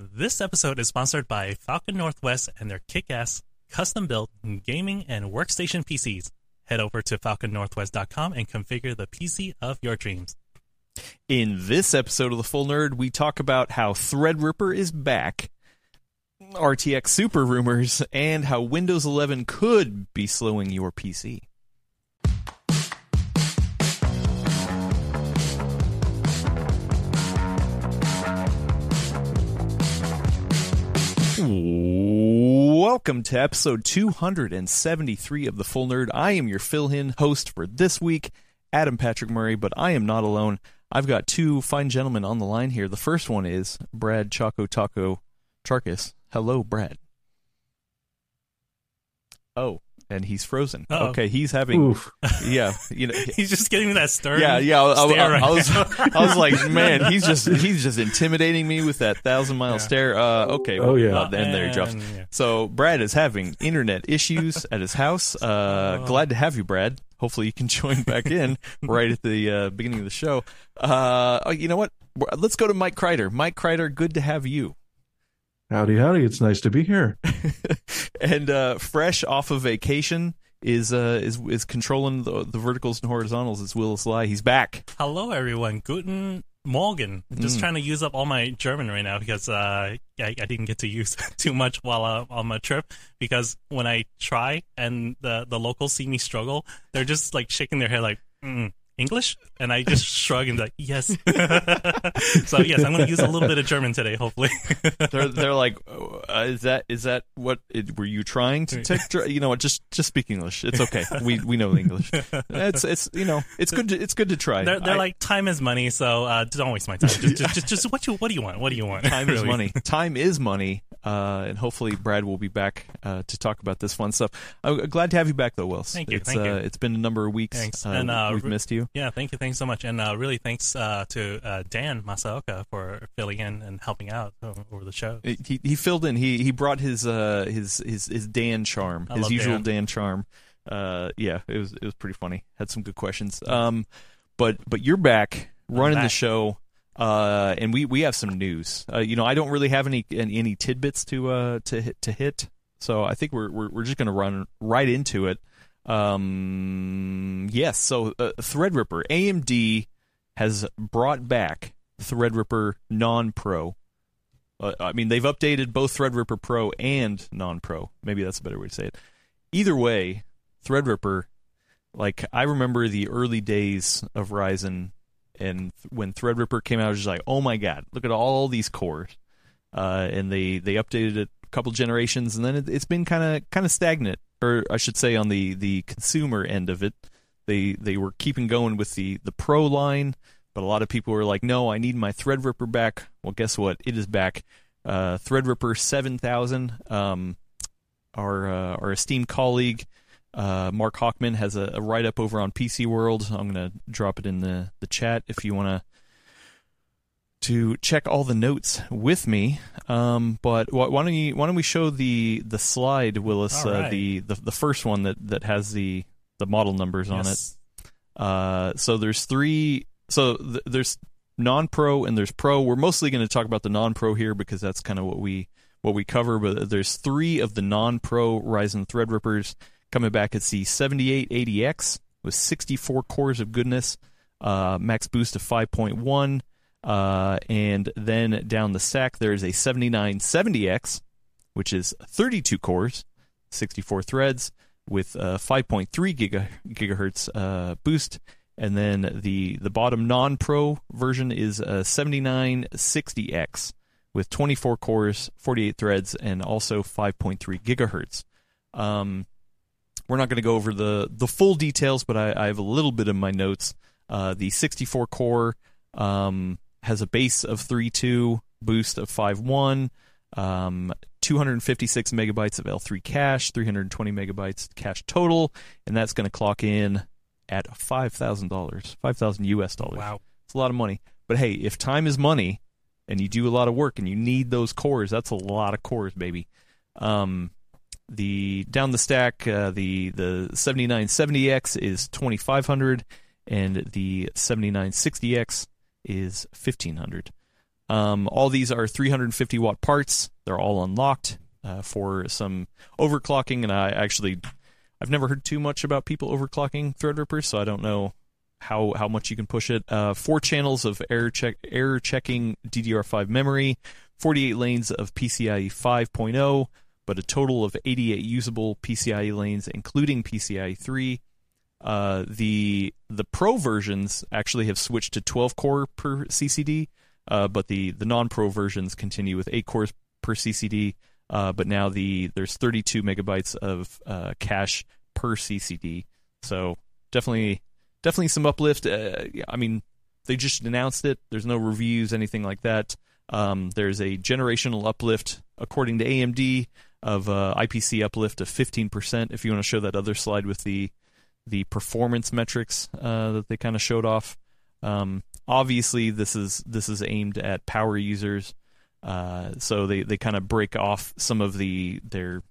This episode is sponsored by Falcon Northwest and their kick ass, custom built gaming and workstation PCs. Head over to falconnorthwest.com and configure the PC of your dreams. In this episode of The Full Nerd, we talk about how Threadripper is back, RTX Super rumors, and how Windows 11 could be slowing your PC. Welcome to episode 273 of The Full Nerd. I am your Phil Hin host for this week, Adam Patrick Murray, but I am not alone. I've got two fine gentlemen on the line here. The first one is Brad Choco Taco Chacos. Hello, Brad. Oh, and he's frozen. Uh-oh. Okay, he's having Oof. yeah, you know, He's just getting that stern. yeah, yeah. I, I- stare I- right I was. I was like, man, he's just he's just intimidating me with that thousand mile Yeah. stare. Uh, okay, Oh, yeah. uh, and there you go. Yeah. So Brad is having internet issues at his house. Uh, Oh. glad to have you, Brad. Hopefully you can join back in right at the uh, beginning of the show. Uh, oh, you know what? Let's go to Mike Crider. Mike Crider, good to have you. Howdy, howdy. It's nice to be here. and uh, fresh off of vacation is uh, is is controlling the, the verticals and horizontals. Is Willis Lai. He's back. Hello, everyone. Guten Morgen. Just Mm. trying to use up all my German right now because uh, I, I didn't get to use too much while uh, on my trip. Because when I try and the the locals see me struggle, they're just like shaking their head like mm, English, and I just shrug and be like yes. so yes, I'm going to use a little bit of German today, hopefully. They're they're like, uh, is that is that what it, were you trying to take? You know what? Just just speak English. It's okay. We we know English. It's it's you know it's good to it's good to try. they're they're I- like time is money, so uh, don't waste my time. Just, just, just, just what you what do you want? What do you want? time is money. Time is money. Uh, and hopefully Brad will be back uh, to talk about this fun stuff. I'm glad to have you back though, Wills. Thank you, It's, thank uh, you. It's been a number of weeks. Thanks. Uh, And, uh, we've re- missed you. Yeah, thank you, thanks so much, and uh, really thanks uh, to uh, Dan Masaoka for filling in and helping out over the show. He he filled in. He he brought his uh his his his Dan charm, I his usual Dan. Dan. charm. Uh, yeah, it was it was pretty funny. Had some good questions. Um, but but you're back running the show. Uh, and we, we have some news. Uh, you know, I don't really have any any, any tidbits to uh to hit to hit. So I think we're we're, we're just gonna run right into it. Um, yes. So uh, Threadripper AMD has brought back Threadripper non-pro. Uh, I mean, they've updated both Threadripper Pro and non-pro. Maybe that's a better way to say it. Either way, Threadripper, like I remember the early days of Ryzen, and when Threadripper came out, I was like, oh my god, look at all these cores. Uh, and they they updated it a couple generations, and then it, it's been kind of kind of stagnant, or I should say, on the the consumer end of it. They they were keeping going with the the Pro line, but a lot of people were like, "No, I need my Threadripper back." Well, guess what? It is back. Uh, Threadripper seven thousand. Um, our uh, our esteemed colleague uh, Mark Hachman has a, a write up over on PC World. I'm gonna drop it in the the chat if you wanna to check all the notes with me. Um, but why, why don't you why don't we show the the slide, Willis? All Uh, the, the the first one that that has the the model numbers on it. Uh, so there's three. So th- there's non-pro and there's pro. We're mostly going to talk about the non-pro here because that's kind of what we what we cover. But there's three of the non-pro Ryzen Threadrippers coming back. It's the 7880X with 64 cores of goodness, uh, max boost of 5.1, uh, and then down the stack there's a 7970X, which is 32 cores, 64 threads with uh, 5.3 giga, gigahertz uh, boost. And then the, the bottom non pro version is a 7960X with 24 cores, 48 threads, and also 5.3 gigahertz. Um, we're not going to go over the, the full details, but I, I have a little bit in my notes. Uh, the 64 core um, has a base of 3.2, boost of 5.1, um, 256 megabytes of L3 cache, 320 megabytes cache total, and that's going to clock in at $5,000, 5,000 US dollars. Wow. It's a lot of money. But hey, if time is money and you do a lot of work and you need those cores, that's a lot of cores, baby. Um, the down the stack, uh, the the 7970X is 2500 and the 7960X is 1500. Um, all these are 350 watt parts. They're all unlocked uh, for some overclocking, and I actually I've never heard too much about people overclocking Threadripper, so I don't know how how much you can push it. Uh, four channels of error check error checking DDR5 memory, 48 lanes of PCIe 5.0, but a total of 88 usable PCIe lanes, including PCIe 3. Uh, the the Pro versions actually have switched to 12 core per CCD, uh, but the the non Pro versions continue with eight cores per CCD. Uh, but now the there's 32 megabytes of uh, cache per CCD, so definitely definitely some uplift. Uh, I mean, they just announced it. There's no reviews, anything like that. Um, there's a generational uplift according to AMD of uh, IPC uplift of 15%. If you want to show that other slide with the the performance metrics uh, that they kind of showed off. Um, obviously, this is this is aimed at power users, uh, so they, they kind of break off some of the their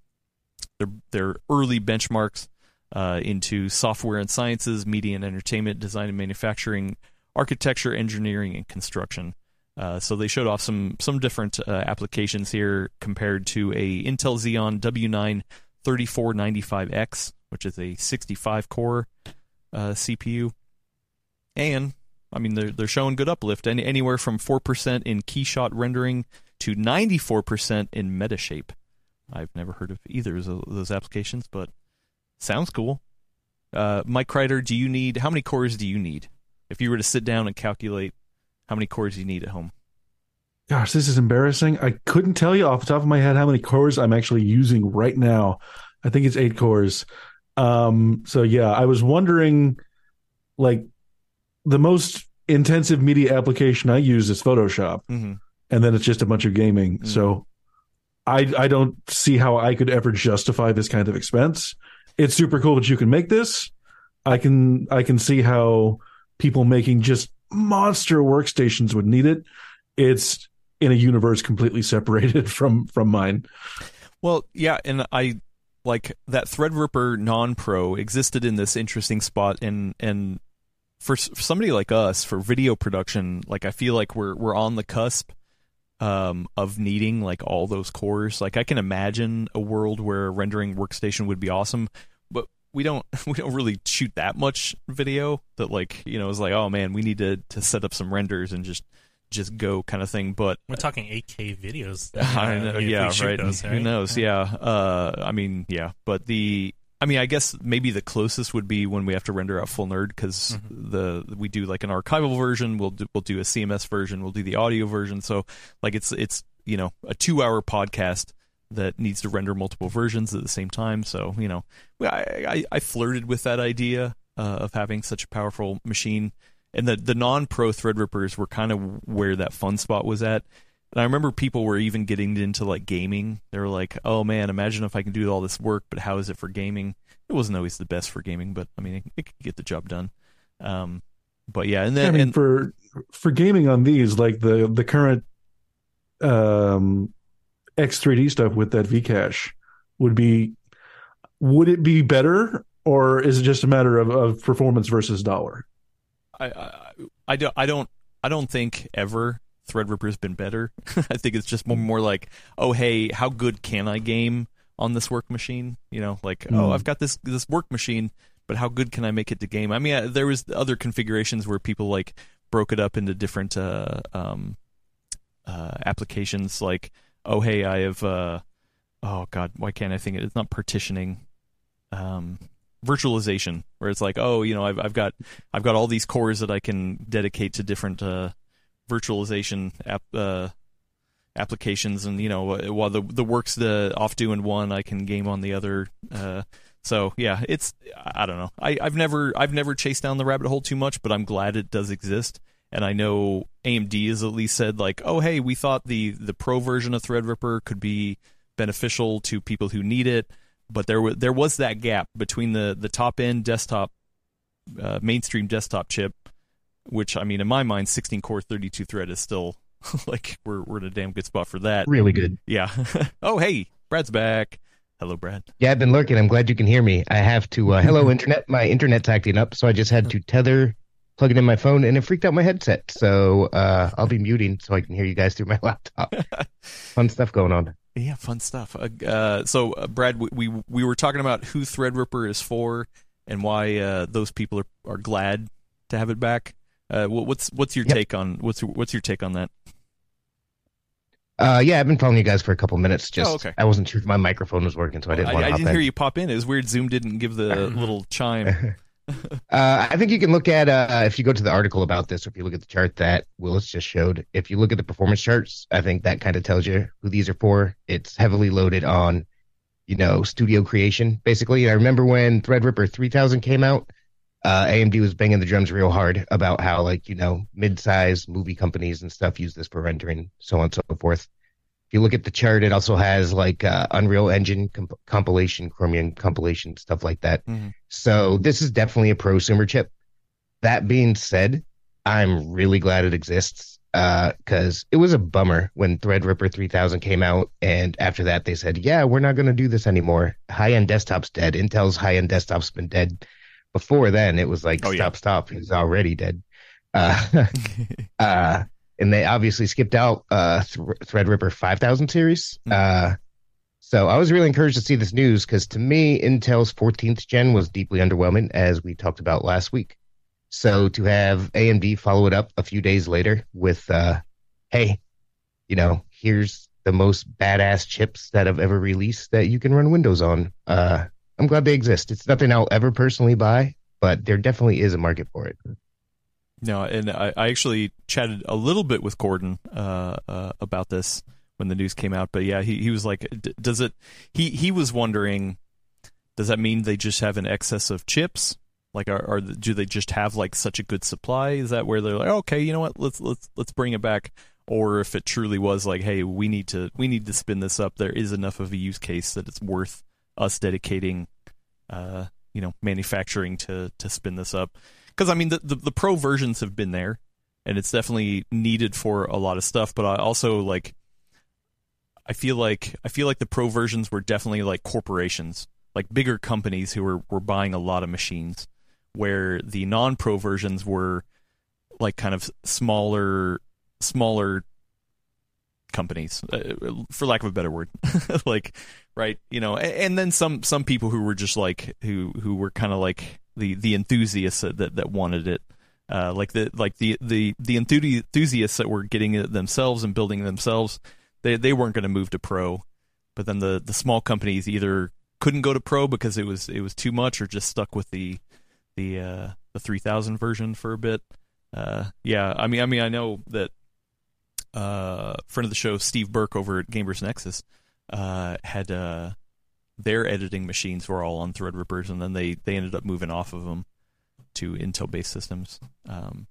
their their early benchmarks uh, into software and sciences, media and entertainment, design and manufacturing, architecture, engineering, and construction. Uh, so they showed off some some different uh, applications here compared to a Intel Xeon W9 3495X, which is a 65 core uh, CPU, and I mean they're they're showing good uplift, any, anywhere from four percent in keyshot rendering to 94 percent in Metashape. I've never heard of either of those applications, but sounds cool. Uh, Mike Crider, do you need how many cores do you need if you were to sit down and calculate how many cores you need at home? Gosh, this is embarrassing. I couldn't tell you off the top of my head how many cores I'm actually using right now. I think it's eight cores. Um, so yeah, I was wondering, like, the most intensive media application I use is Photoshop, mm-hmm. and then it's just a bunch of gaming. Mm-hmm. So I I don't see how I could ever justify this kind of expense. It's super cool that you can make this. I can I can see how people making just monster workstations would need it. It's in a universe completely separated from from mine. Well, yeah, and I like that Threadripper non-pro existed in this interesting spot and and for, for somebody like us for video production, like I feel like we're we're on the cusp um, of needing like all those cores. Like I can imagine a world where a rendering workstation would be awesome, but we don't we don't really shoot that much video that like you know is like oh man we need to to set up some renders and just just go kind of thing. But we're talking 8K videos. I know, yeah, right. Those, right. Who knows? Yeah. Uh, I mean, yeah. But the, I mean, I guess maybe the closest would be when we have to render out full nerd because mm-hmm. the we do like an archival version. We'll do, we'll do a CMS version. We'll do the audio version. So like it's it's you know a two hour podcast that needs to render multiple versions at the same time. So you know, I I, I flirted with that idea uh, of having such a powerful machine and the the non pro Threadrippers were kind of where that fun spot was at. And I remember people were even getting into like gaming. They were like, "Oh man, imagine if I can do all this work, but how is it for gaming?" It wasn't always the best for gaming, but I mean, it, it could get the job done. Um, but yeah, and then I mean, and, for for gaming on these, like the the current um, X3D stuff with that Vcache would be, would it be better, or is it just a matter of, of performance versus dollar? I, I, I don't I don't I don't think ever Threadripper's been better. I think it's just more more like, oh hey, how good can I game on this work machine? You know, like mm. oh I've got this this work machine, but how good can I make it to game? I mean, I, there was other configurations where people like broke it up into different uh, um, uh, applications. Like oh hey, I have uh, oh god, why can't I think it? It's not partitioning. Um, virtualization where it's like oh you know I've, I've got I've got all these cores that I can dedicate to different uh, virtualization app, uh, applications and you know while the the work's the off doing one I can game on the other uh, so yeah it's I don't know. I, I've never I've never chased down the rabbit hole too much but I'm glad it does exist. And I know AMD has at least said like oh hey we thought the the pro version of Threadripper could be beneficial to people who need it but there was there was that gap between the the top end desktop uh, mainstream desktop chip, which I mean in my mind, 16 core 32 thread is still like we're we're in a damn good spot for that. Really good. Yeah. oh hey, Brad's back. Hello, Brad. Yeah, I've been lurking. I'm glad you can hear me. I have to. Uh, hello, internet. My internet's acting up, so I just had to tether plug it in my phone, and it freaked out my headset. So uh, I'll be muting so I can hear you guys through my laptop. Fun stuff going on. Yeah, fun stuff. Uh, uh, so, uh, Brad, we, we we were talking about who Threadripper is for and why uh, those people are, are glad to have it back. Uh, what's what's your Yep. take on what's what's your take on that? Uh, yeah, I've been following you guys for a couple minutes. Just Oh, okay. I wasn't sure if my microphone was working, so I didn't I, want to I hop didn't in. hear you pop in. It was weird. Zoom didn't give the little chime. Uh, I think you can look at uh, if you go to the article about this, or if you look at the chart that Willis just showed. If you look at the performance charts, I think that kind of tells you who these are for. It's heavily loaded on, you know, studio creation. Basically, I remember when Threadripper 3000 came out, uh, AMD was banging the drums real hard about how like you know mid-sized movie companies and stuff use this for rendering, so on and so forth. If you look at the chart, it also has like uh, Unreal Engine comp- compilation, Chromium compilation, stuff like that. Mhm. So this is definitely a prosumer chip. That being said, I'm really glad it exists because it was a bummer when Threadripper 3000 came out, and after that they said, "Yeah, we're not going to do this anymore. High-end desktop's dead. Intel's high-end desktop's been dead before then. It was like, Oh, yeah. stop, stop. He's already dead." Uh, uh, and they obviously skipped out uh, Th- Threadripper 5000 series. Mhm. Uh, so I was really encouraged to see this news because to me, Intel's 14th gen was deeply underwhelming, as we talked about last week. So to have AMD follow it up a few days later with, uh, hey, you know, here's the most badass chips that have ever released that you can run Windows on. Uh, I'm glad they exist. It's nothing I'll ever personally buy, but there definitely is a market for it. No, and I, I actually chatted a little bit with Gordon uh, uh, about this when the news came out. But yeah, he, he was like, "Does it?" He he was wondering, does that mean they just have an excess of chips? Like, are, are do they just have like such a good supply? Is that where they're like, okay, you know what, let's let's let's bring it back? Or if it truly was like, hey, we need to we need to spin this up. There is enough of a use case that it's worth us dedicating, uh, you know, manufacturing to to spin this up because I mean the, the the pro versions have been there, and it's definitely needed for a lot of stuff. But I also like, I feel like I feel like the pro versions were definitely like corporations, like bigger companies who were were buying a lot of machines, where the non pro versions were like kind of smaller smaller companies uh, for lack of a better word like right you know a- and then some some people who were just like who who were kind of like the the enthusiasts that that, wanted it. Uh, like the like the the the enthusi- enthusiasts that were getting it themselves and building themselves they they weren't going to move to pro. But then the the small companies either couldn't go to pro because it was it was too much or just stuck with the the uh the 3000 version for a bit. Uh yeah i mean i mean i know that uh friend of the show steve burke over at gamers nexus uh had uh their editing machines were all on threadrippers and then they they ended up moving off of them to intel based systems. Um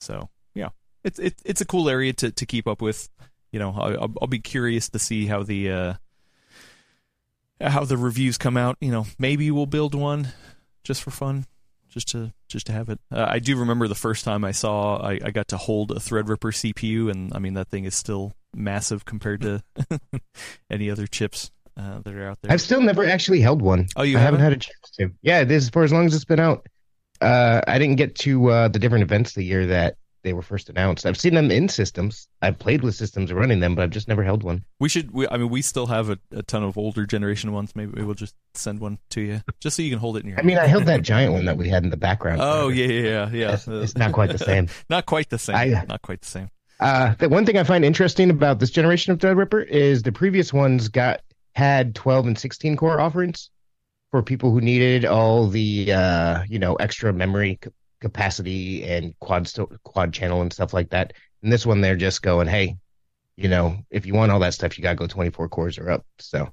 so yeah. It's it, it's a cool area to to keep up with. You know I'll, I'll be curious to see how the uh how the reviews come out. You know maybe we'll build one just for fun just to just to have it. Uh, i do remember the first time i saw I, I got to hold a threadripper cpu and i mean that thing is still massive compared to any other chips uh, that are out there I've still never actually held one. Oh, you I haven't haven't? had a chance to. Yeah, this is for as long as it's been out. Uh, I didn't get to uh, the different events the year that they were first announced. I've seen them in systems. I've played with systems running them, but I've just never held one. We should. We, I mean, we still have a, a ton of older generation ones. Maybe we'll just send one to you, just so you can hold it in your. I mean, I held that giant one that we had in the background. Oh yeah, yeah, yeah, yeah. It's, it's not quite the same. Not quite the same. I- not quite the same. Uh, the one thing I find interesting about this generation of Threadripper is the previous ones got had 12 and 16 core offerings for people who needed all the uh, you know extra memory c- capacity and quad sto- quad channel and stuff like that. And this one, they're just going, hey, you know, if you want all that stuff, you got to go 24 cores or up. So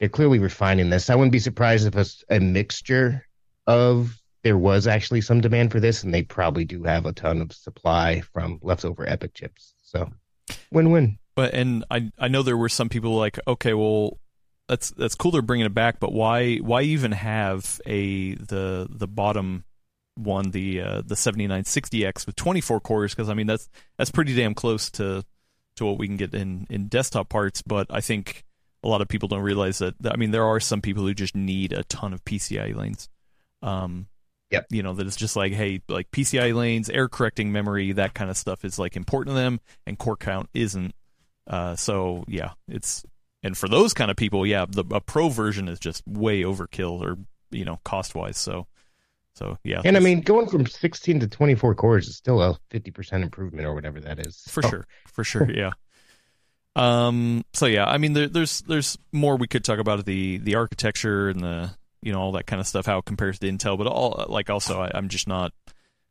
they're clearly refining this. I wouldn't be surprised if it's a mixture of there was actually some demand for this, and they probably do have a ton of supply from leftover Epyc chips. So win-win. But and I I know there were some people like, okay, well, that's that's cool. They're bringing it back, but why why even have a the the bottom one the uh, the 7960X with 24 cores? Because I mean that's that's pretty damn close to to what we can get in in desktop parts. But I think a lot of people don't realize that. I mean, there are some people who just need a ton of PCI lanes. Um, Yep. You know that it's just like, hey, like PCI lanes, error correcting memory, that kind of stuff is like important to them, and core count isn't. Uh, so yeah, it's and for those kind of people, yeah, the a pro version is just way overkill or you know cost wise. So so yeah, And I mean, going from 16 to 24 cores is still a 50% improvement or whatever that is. for So, sure, for sure, yeah. Um. So yeah, I mean, there, there's there's more we could talk about the the architecture and the you know all that kind of stuff, how it compares to Intel, but all like also I, I'm just not,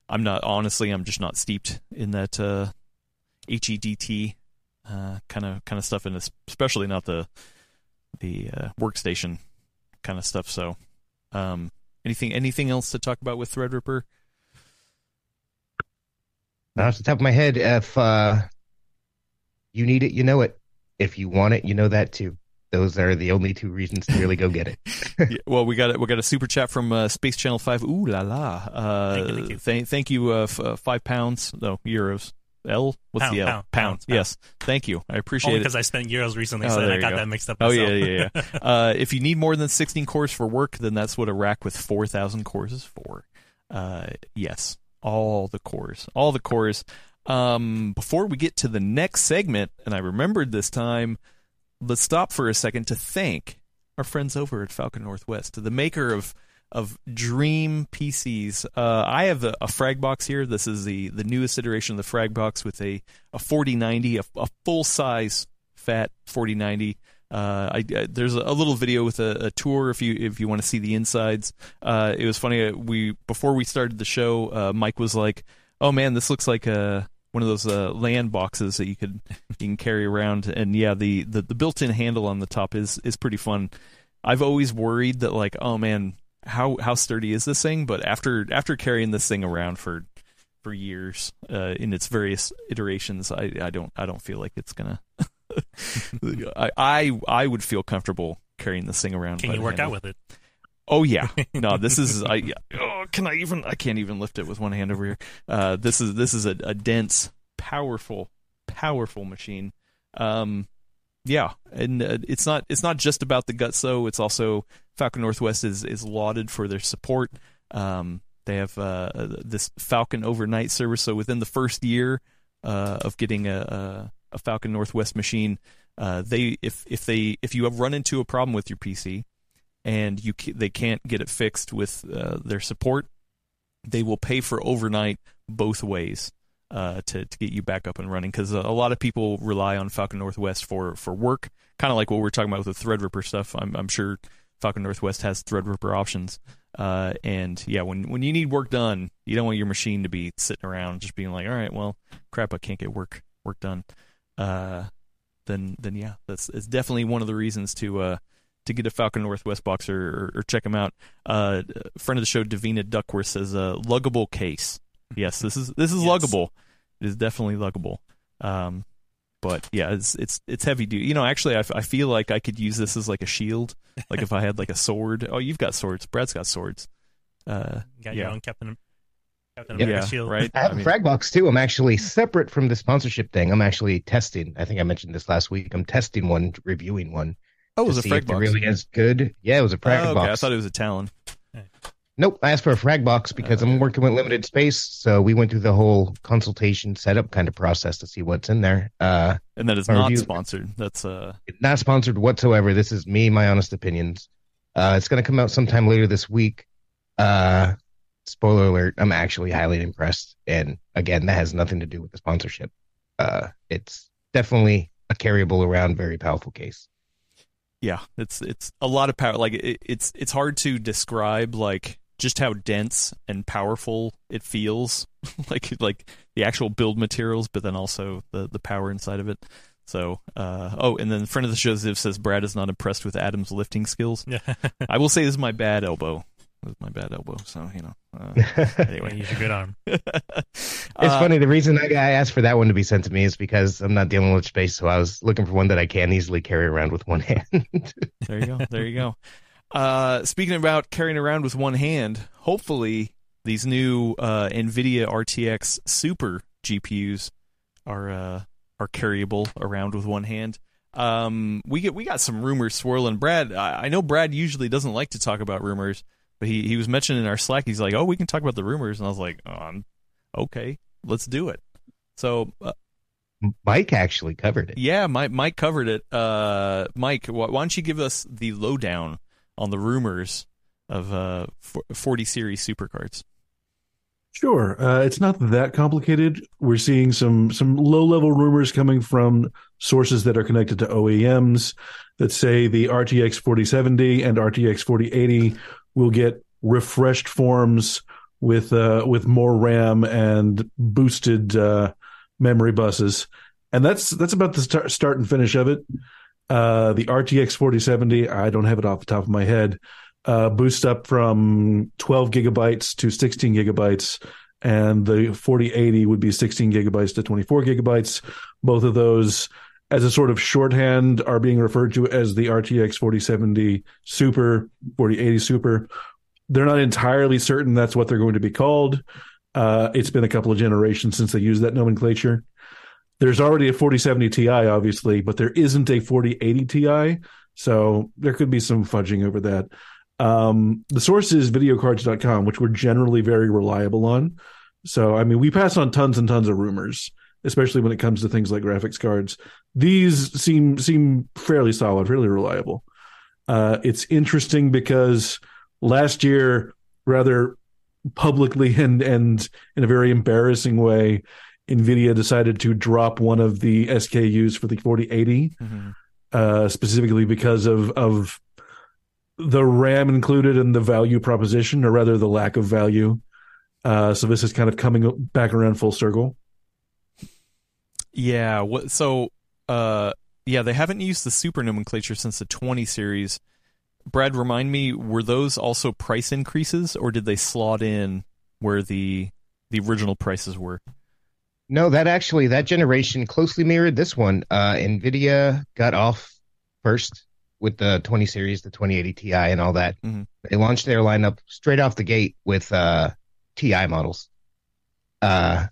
I'm not honestly, I'm just not steeped in that uh, HEDT kind of kind of stuff, and especially not the the uh, workstation kind of stuff. So, um, anything anything else to talk about with Threadripper? Now, off the top of my head, if uh, you need it, you know it. If you want it, you know that too. Those are the only two reasons to really go get it. Yeah, well, we got a, we got a super chat from uh, Space Channel Five. Ooh la la! Uh, Thank you, thank you. Thank, thank you. Uh, f- uh, five pounds, no euros. L. What's Pound, the L? pound, pound, pound. Yes. Thank you. I appreciate Only it. because I spent euros recently, Oh, so I got go. that mixed up. Oh yeah, yeah, yeah. uh, if you need more than 16 cores for work, then that's what a rack with 4,000 cores is for. Uh, yes, all the cores, all the cores. Um, before we get to the next segment, and I remembered this time, let's stop for a second to thank our friends over at Falcon Northwest, the maker of of Dream PCs. Uh, I have a, a frag box here. This is the the newest iteration of the frag box with a a 4090, a, a full size fat 4090. Uh, I, I, there's a little video with a, a tour if you if you want to see the insides. Uh, it was funny. uh, We before we started the show, uh, Mike was like, "Oh man, this looks like a one of those uh, LAN boxes that you could you can carry around." And yeah, the, the the built-in handle on the top is is pretty fun. I've always worried that like, oh man, how how sturdy is this thing? But after after carrying this thing around for for years uh, in its various iterations, I, I don't I don't feel like it's gonna. I, I I would feel comfortable carrying this thing around. Can you work out with it? Oh yeah, no. This is I. Oh, can I even? I can't even lift it with one hand over here. Uh, this is this is a, a dense, powerful, powerful machine. Um, yeah, and uh, it's not it's not just about the guts though. It's also Falcon Northwest is is lauded for their support. Um, they have uh, this Falcon overnight service. So within the first year uh, of getting a, a, a Falcon Northwest machine, uh, they if if they if you have run into a problem with your PC and you they can't get it fixed with uh, their support, they will pay for overnight both ways uh, to to get you back up and running. Because a lot of people rely on Falcon Northwest for for work, kind of like what we're talking about with the Threadripper stuff. I'm I'm sure Falcon Northwest has Threadripper options. Uh, and yeah, when when you need work done, you don't want your machine to be sitting around just being like, all right, well, crap, I can't get work work done. Uh, then then yeah, that's it's definitely one of the reasons to uh to get a Falcon Northwest box or, or, or check them out. Uh, friend of the show, Davina Duckworth says uh, luggable case. Yes, this is this is Yes. luggable. It is definitely luggable. Um, but yeah, it's it's it's heavy duty. You know, actually, I, f- I feel like I could use this as like a shield. Like if I had like a sword. Oh, you've got swords. Brad's got swords. Uh, got Yeah. your own Captain, Captain Yeah. America yeah, shield. right. I have I mean- a frag box too. I'm actually separate from the sponsorship thing. I'm actually testing. I think I mentioned this last week. I'm testing one, reviewing one. oh, it was a see frag box. really is good. Yeah, it was a frag oh, okay. box. I thought it was a Talon. Nope, I asked for a frag box because I'm working with limited space. So we went through the whole consultation setup kind of process to see what's in there. Uh, And that is not review. sponsored. That's uh not sponsored whatsoever. This is me, my honest opinions. Uh, it's going to come out sometime later this week. Uh, spoiler alert: I'm actually highly impressed, and again, that has nothing to do with the sponsorship. Uh, it's definitely a carryable around, very powerful case. yeah, it's it's a lot of power. Like it, it's it's hard to describe like just how dense and powerful it feels. like like the actual build materials, but then also the the power inside of it. So, uh, oh, and then friend of the show Ziv says Brad is not impressed with Adam's lifting skills. Yeah. I will say this is my bad elbow. This my bad elbow. So you know. Uh, anyway, Use a good arm. It's Uh, funny. The reason I, I asked for that one to be sent to me is because I'm not dealing with space, so I was looking for one that I can easily carry around with one hand. There you go. There you go. Uh, speaking about carrying around with one hand, hopefully these new uh, NVIDIA RTX Super GPUs are uh, are carryable around with one hand. Um, we get we got some rumors swirling. Brad, I, I know Brad usually doesn't like to talk about rumors, But he he was mentioning in our Slack. He's like, "Oh, we can talk about the rumors," and I was like, oh, I'm, "Okay, let's do it." So uh, Mike actually covered it. yeah, Mike Mike covered it. Uh, Mike, why, why don't you give us the lowdown on the rumors of uh 40 series supercards? Sure. Uh, it's not that complicated. We're seeing some some low level rumors coming from sources that are connected to OEMs that say the RTX 4070 and RTX 4080 will get refreshed forms with uh, with more RAM and boosted uh, memory buses, and that's that's about the start, start and finish of it. Uh, the RTX 4070, I don't have it off the top of my head, uh, boost up from 12 gigabytes to 16 gigabytes, and the 4080 would be 16 gigabytes to 24 gigabytes. Both of those, as a sort of shorthand, are being referred to as the RTX 4070 Super, 4080 Super. They're not entirely certain that's what they're going to be called. Uh, it's been a couple of generations since they used that nomenclature. There's already a 4070 Ti, obviously, but there isn't a 4080 Ti. So there could be some fudging over that. Um, the source is videocardz.com, which we're generally very reliable on. So, I mean, we pass on tons and tons of rumors, especially when it comes to things like graphics cards. These seem seem fairly solid, fairly reliable. Uh, it's interesting because last year, rather publicly and and in a very embarrassing way, Nvidia decided to drop one of the SKUs for the 4080, mm-hmm. uh, specifically because of of the RAM included in the value proposition, or rather the lack of value. Uh, so this is kind of coming back around full circle. Yeah. What? So, uh, yeah, they haven't used the super nomenclature since the 20 series. Brad, remind me, were those also price increases, or did they slot in where the the original prices were? No, that actually that generation closely mirrored this one. Uh, Nvidia got off first with the 20 series, the 2080 Ti, and all that. Mm-hmm. They launched their lineup straight off the gate with uh, Ti models. Uh,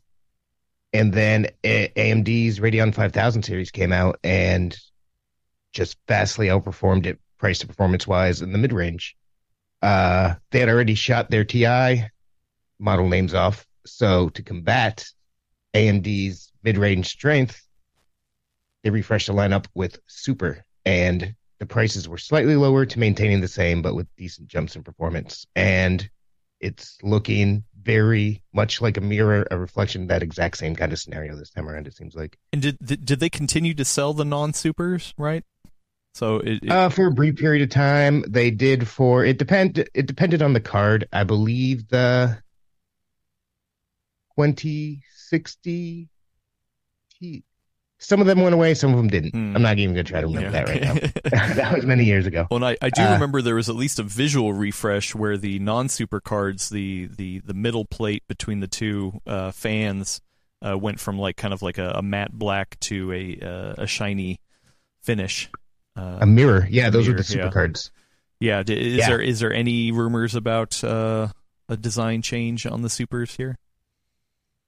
and then A- AMD's Radeon 5000 series came out and just vastly outperformed it price to performance wise in the mid range. Uh, they had already shot their Ti model names off. So to combat AMD's mid range strength, they refreshed the lineup with Super and the prices were slightly lower to maintaining the same, but with decent jumps in performance. And it's looking very much like a mirror, a reflection of that exact same kind of scenario this time around. It seems like. And did did they continue to sell the non supers? Right. So it, it... Uh, for a brief period of time, they did. For it depend it depended on the card. I believe the twenty sixty some of them went away, some of them didn't. Mm. I'm not even going to try to remember yeah. that right now. that was many years ago. Well, I, I do uh, remember there was at least a visual refresh where the non-super cards, the the the middle plate between the two uh, fans, uh, went from like kind of like a, a matte black to a uh, a shiny finish. Uh, a mirror, yeah, those mirror, are the super yeah. cards. Yeah, is yeah. there is there any rumors about uh, a design change on the supers here?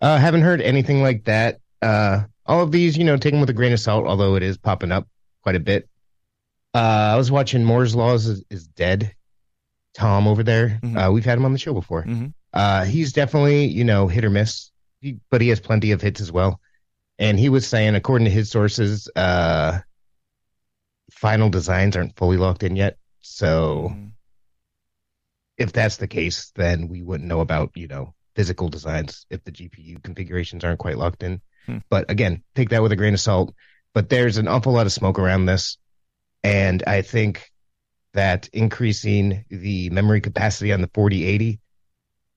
Uh, haven't heard anything like that. Uh, all of these, you know, take them with a grain of salt, although it is popping up quite a bit. Uh, I was watching Moore's Laws is, is Dead. Tom over there, mm-hmm. uh, we've had him on the show before. Mm-hmm. Uh, he's definitely, you know, hit or miss, he, but he has plenty of hits as well. And he was saying, according to his sources, uh, final designs aren't fully locked in yet. So mm-hmm. if that's the case, then we wouldn't know about, you know, physical designs if the GPU configurations aren't quite locked in. Hmm. But again, take that with a grain of salt. But there's an awful lot of smoke around this. And I think that increasing the memory capacity on the 4080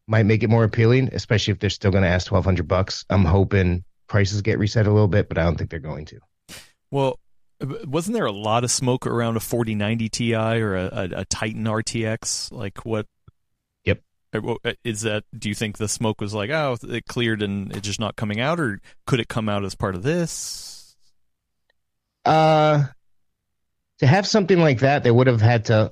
might make it more appealing, especially if they're still going to ask 1200 bucks. I'm hoping prices get reset a little bit, but I don't think they're going to. Well, wasn't there a lot of smoke around a 4090 Ti or a, a, a Titan RTX? Like what uh, uh, is that do you think the smoke was like oh it cleared and it's just not coming out or could it come out as part of this? Uh to have something like that they would have had to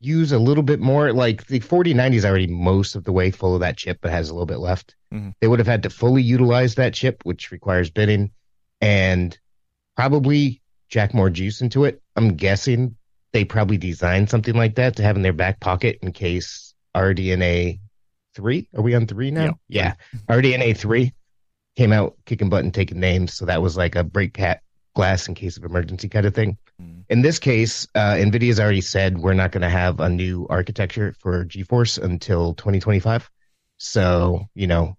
use a little bit more like the 4090 is already most of the way full of that chip but has a little bit left. Mm-hmm. they would have had to fully utilize that chip which requires binning, and probably jack more juice into it. I'm guessing they probably designed something like that to have in their back pocket in case RDNA three. Are we on three now? Yeah, RDNA three came out kicking butt and taking names, so that was like a break pat glass in case of emergency kind of thing. Mm. In this case, uh, NVIDIA's already said we're not going to have a new architecture for GeForce until 2025. So, you know,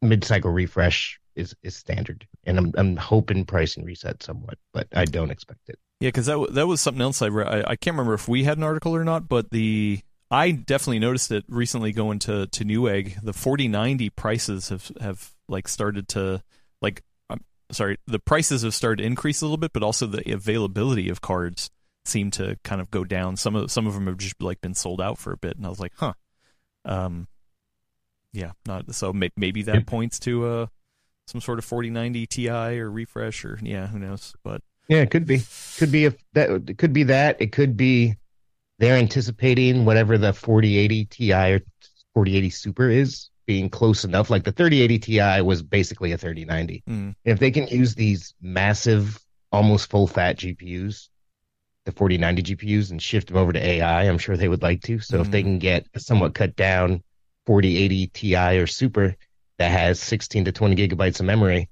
mid-cycle refresh is, is standard. And I'm, I'm hoping pricing reset somewhat, but I don't expect it. Yeah, because that w- that was something else I, read. I I can't remember if we had an article or not, but the I definitely noticed it recently going to to Newegg. The forty ninety prices have have like started to like I'm sorry, the prices have started to increase a little bit, but also the availability of cards seem to kind of go down. Some of some of them have just like been sold out for a bit, and I was like, huh, um, yeah, not so may, maybe that points to uh some sort of forty ninety Ti or refresh or yeah, who knows, but. Yeah, it could be. Could be if that it could be that. It could be they're anticipating whatever the 4080 Ti or 4080 Super is being close enough. Like the 3080 Ti was basically a 3090. Mm. If they can use these massive, almost full fat GPUs, the 4090 GPUs, and shift them over to AI, I'm sure they would like to. So if they Mhm. can get a somewhat cut down 4080 Ti or Super that has 16 to 20 gigabytes of memory,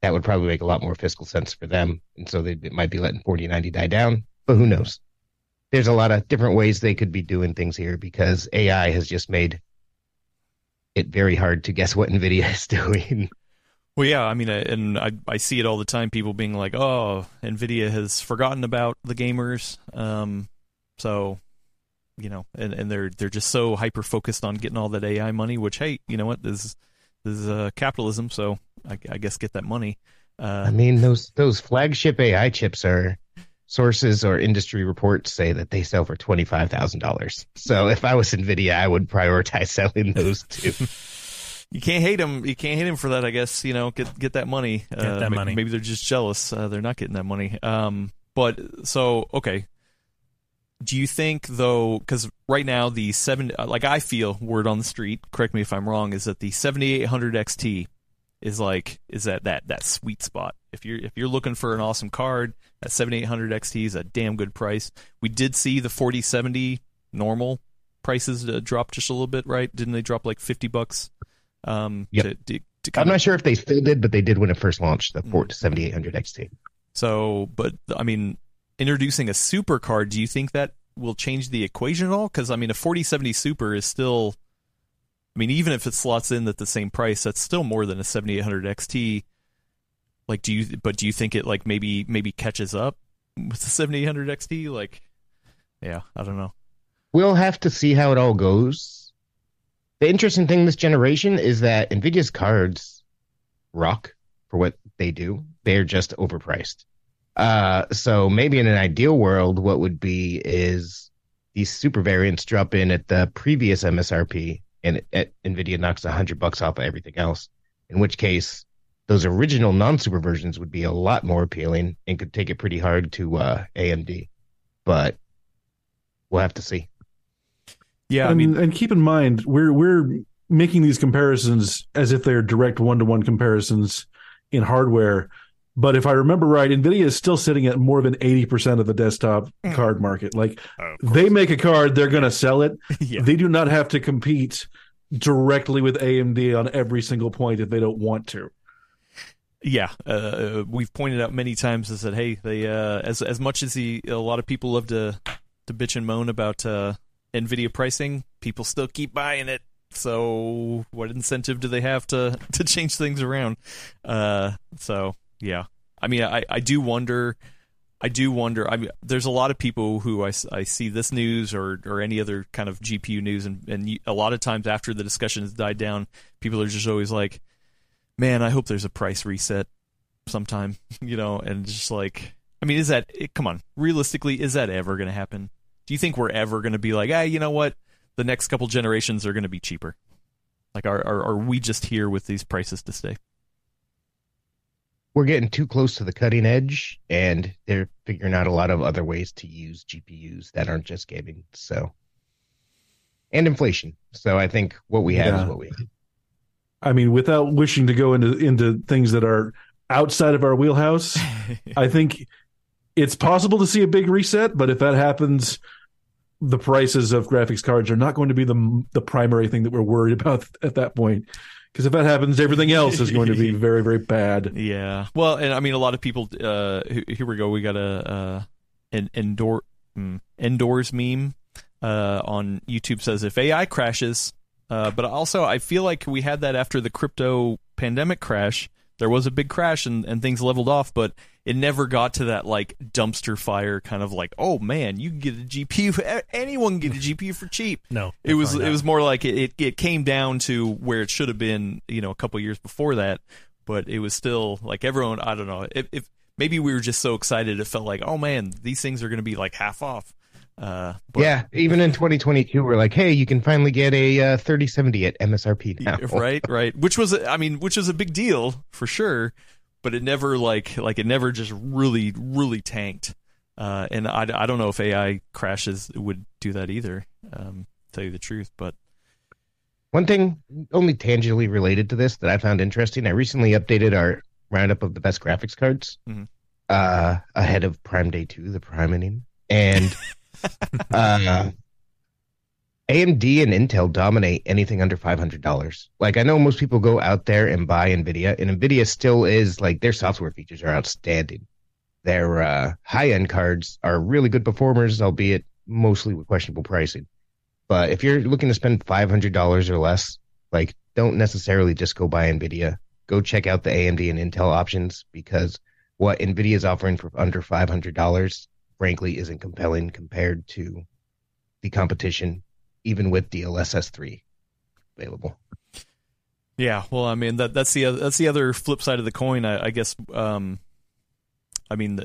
that would probably make a lot more fiscal sense for them. And so they, it might be letting 4090 die down, but who knows? There's a lot of different ways they could be doing things here because AI has just made it very hard to guess what NVIDIA is doing. Well, yeah, I mean, I- and I I see it all the time. People being like, "Oh, Nvidia has forgotten about the gamers," um, so you know, and, and they're they're just so hyper focused on getting all that AI money. Which, hey, you know what? This is this is uh, capitalism, so I, I guess get that money. Uh, I mean, those those flagship AI chips are sources or industry reports say that they sell for twenty five thousand dollars. So if I was Nvidia, I would prioritize selling those too. you can't hate them. You can't hate them for that. I guess you know, get get that money. Get uh, that ma- money. Maybe they're just jealous. Uh, they're not getting that money. Um, but so okay. Do you think though? Because right now the seven, uh, like I feel, word on the street. Correct me if I'm wrong. Is that the 7800 XT is like is that that that sweet spot? If you're if you're looking for an awesome card, that 7800 XT is a damn good price. We did see the 4070 normal prices uh, drop just a little bit, right? Didn't they drop like 50 bucks? Um, Yep. to, to, to I'm of- not sure if they still did, but they did when it first launched the seventy eight hundred XT. So, but I mean, introducing a super card, do you think that will change the equation at all? Because I mean, a 4070 Super is still, I mean, even if it slots in at the same price, that's still more than a 7800 XT. Like, do you? But do you think it like maybe maybe catches up with the 7800 XT? Like, yeah, I don't know. We'll have to see how it all goes. The interesting thing this generation is that Nvidia's cards rock for what they do. They're just overpriced. Uh, so maybe in an ideal world, what would be is these super variants drop in at the previous MSRP, and at Nvidia knocks a hundred bucks off of everything else. In which case, those original non-super versions would be a lot more appealing and could take it pretty hard to uh, AMD. But we'll have to see. Yeah, I and, mean, and keep in mind, we're we're making these comparisons as if they're direct one to one comparisons in hardware. But if I remember right, Nvidia is still sitting at more than eighty percent of the desktop Hmm. card market. Like they make a card, they're going to sell it. yeah, They do not have to compete directly with AMD on every single point if they don't want to. yeah. Uh, we've pointed out many times is that hey, they uh, as as much as the a lot of people love to to bitch and moan about uh, Nvidia pricing, people still keep buying it. So what incentive do they have to to change things around? Uh, so yeah, I mean, I I do wonder. I do wonder. I mean, there's a lot of people who I, I see this news or, or any other kind of GPU news, and, and a lot of times after the discussion has died down, people are just always like, "Man, I hope there's a price reset sometime," you know, and just like, I mean, is that? It, come on, realistically, is that ever going to happen? Do you think we're ever going to be like, "Hey, you know what? The next couple generations are going to be cheaper"? Like, are, are are we just here with these prices to stay? We're getting too close to the cutting edge and they're figuring out a lot of other ways to use GPUs that aren't just gaming. So, and inflation. So I think what we have Yeah. is what we have. I mean, without wishing to go into into things that are outside of our wheelhouse, I think it's possible to see a big reset, but if that happens, the prices of graphics cards are not going to be the the primary thing that we're worried about at that point. Because if that happens, everything else is going to be very, very bad. Yeah. Well, and I mean, a lot of people. Uh, here we go. We got a uh, an mm, indoors meme uh, on YouTube says if AI crashes, uh, but also I feel like we had that after the crypto pandemic crash. There was a big crash and, and things leveled off, but it never got to that like dumpster fire kind of like, oh man, you can get a GPU. Anyone can get a GPU for cheap. No, it was not. it was more like it, it came down to where it should have been, you know, a couple years before that. But it was still like everyone. I don't know if, if maybe we were just so excited it felt like, oh man, these things are going to be like half off. Uh, but, yeah, even in 2022, we're like, hey, you can finally get a uh, 3070 at MSRP now. right, right. Which was, I mean, which was a big deal for sure, but it never like like it never just really really tanked. Uh, and I, I don't know if AI crashes would do that either. Um, tell you the truth, but one thing only tangentially related to this that I found interesting, I recently updated our roundup of the best graphics cards mm-hmm. uh, ahead of Prime Day Two, the Prime inning, and uh, AMD and Intel dominate anything under five hundred dollars. Like I know most people go out there and buy Nvidia, and Nvidia still is like their software features are outstanding. Their uh, high end cards are really good performers, albeit mostly with questionable pricing. But if you're looking to spend five hundred dollars or less, like don't necessarily just go buy Nvidia. Go check out the AMD and Intel options because what Nvidia is offering for under five hundred dollars frankly isn't compelling compared to the competition, even with DLSS three available. Yeah, well, I mean that that's the that's the other flip side of the coin, I, I guess. Um, I mean,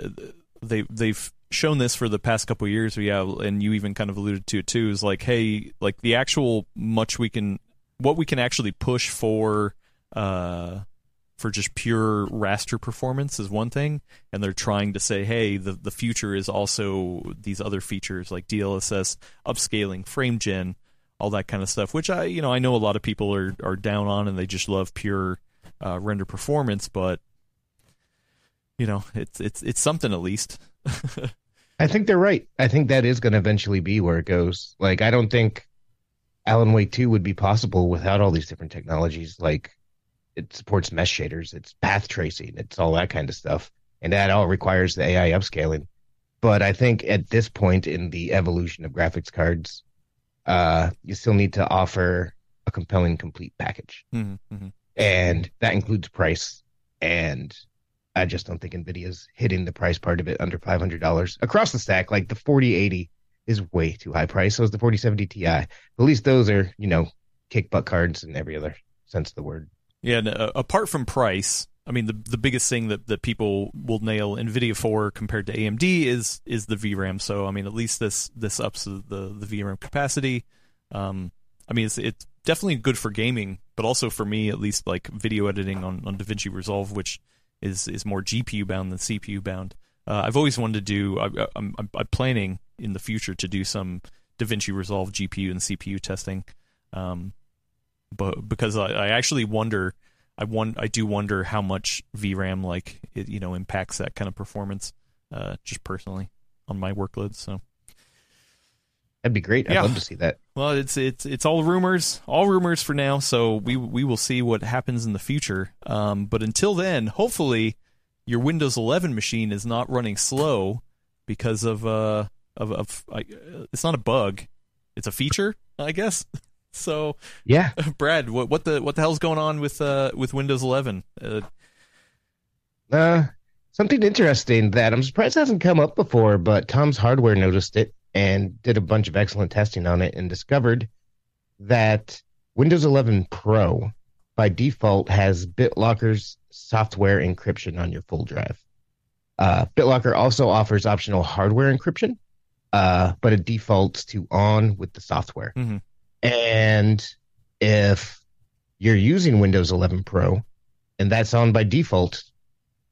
they they've shown this for the past couple years, yeah, and you even kind of alluded to it too. Is like, hey, like the actual much we can, what we can actually push for, uh, for just pure raster performance is one thing, and they're trying to say, hey, the the future is also these other features like DLSS, upscaling, frame gen, all that kind of stuff. Which I, you know, I know a lot of people are are down on, and they just love pure uh, render performance, but you know, it's it's it's something at least. I think they're right. I think that is going to eventually be where it goes. Like, I don't think Alan Wake 2 would be possible without all these different technologies. Like, it supports mesh shaders, it's path tracing, it's all that kind of stuff, and that all requires the AI upscaling. But I think at this point in the evolution of graphics cards, uh, you still need to offer a compelling, complete package, mm-hmm, mm-hmm. and that includes price. And I just don't think Nvidia's hitting the price part of it under five hundred dollars across the stack. Like the forty eighty is way too high price. So is the forty seventy Ti. At least those are you know kick butt cards in every other sense of the word. Yeah, and, uh, apart from price, I mean the the biggest thing that, that people will nail Nvidia for compared to AMD is is the VRAM. So I mean at least this this ups the the VRAM capacity. Um, I mean it's it's definitely good for gaming, but also for me at least like video editing on on DaVinci Resolve, which is is more GPU bound than CPU bound. Uh, I've always wanted to do. I, I'm, I'm planning in the future to do some DaVinci Resolve GPU and CPU testing. Um, but because I, I actually wonder, I want I do wonder how much VRAM like it, you know impacts that kind of performance, uh, just personally on my workloads. So that'd be great. I'd yeah. love to see that. Well, it's it's it's all rumors, all rumors for now. So we we will see what happens in the future. Um, but until then, hopefully, your Windows 11 machine is not running slow because of uh of of uh, it's not a bug, it's a feature, I guess. So yeah, Brad, what what the what the hell's going on with uh with Windows 11? Uh, uh something interesting that I'm surprised hasn't come up before, but Tom's Hardware noticed it and did a bunch of excellent testing on it and discovered that Windows 11 Pro by default has BitLocker's software encryption on your full drive. Uh, BitLocker also offers optional hardware encryption, uh, but it defaults to on with the software. Mm-hmm. And if you're using Windows 11 Pro and that's on by default,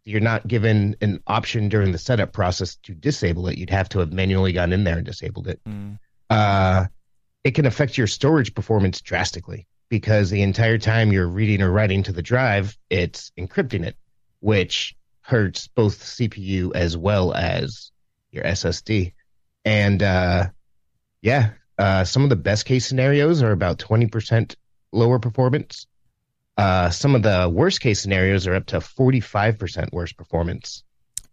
you're not given an option during the setup process to disable it. You'd have to have manually gone in there and disabled it. Mm. Uh, it can affect your storage performance drastically because the entire time you're reading or writing to the drive, it's encrypting it, which hurts both CPU as well as your SSD. And uh, yeah, uh, some of the best case scenarios are about 20% lower performance. Uh, some of the worst case scenarios are up to 45% worse performance,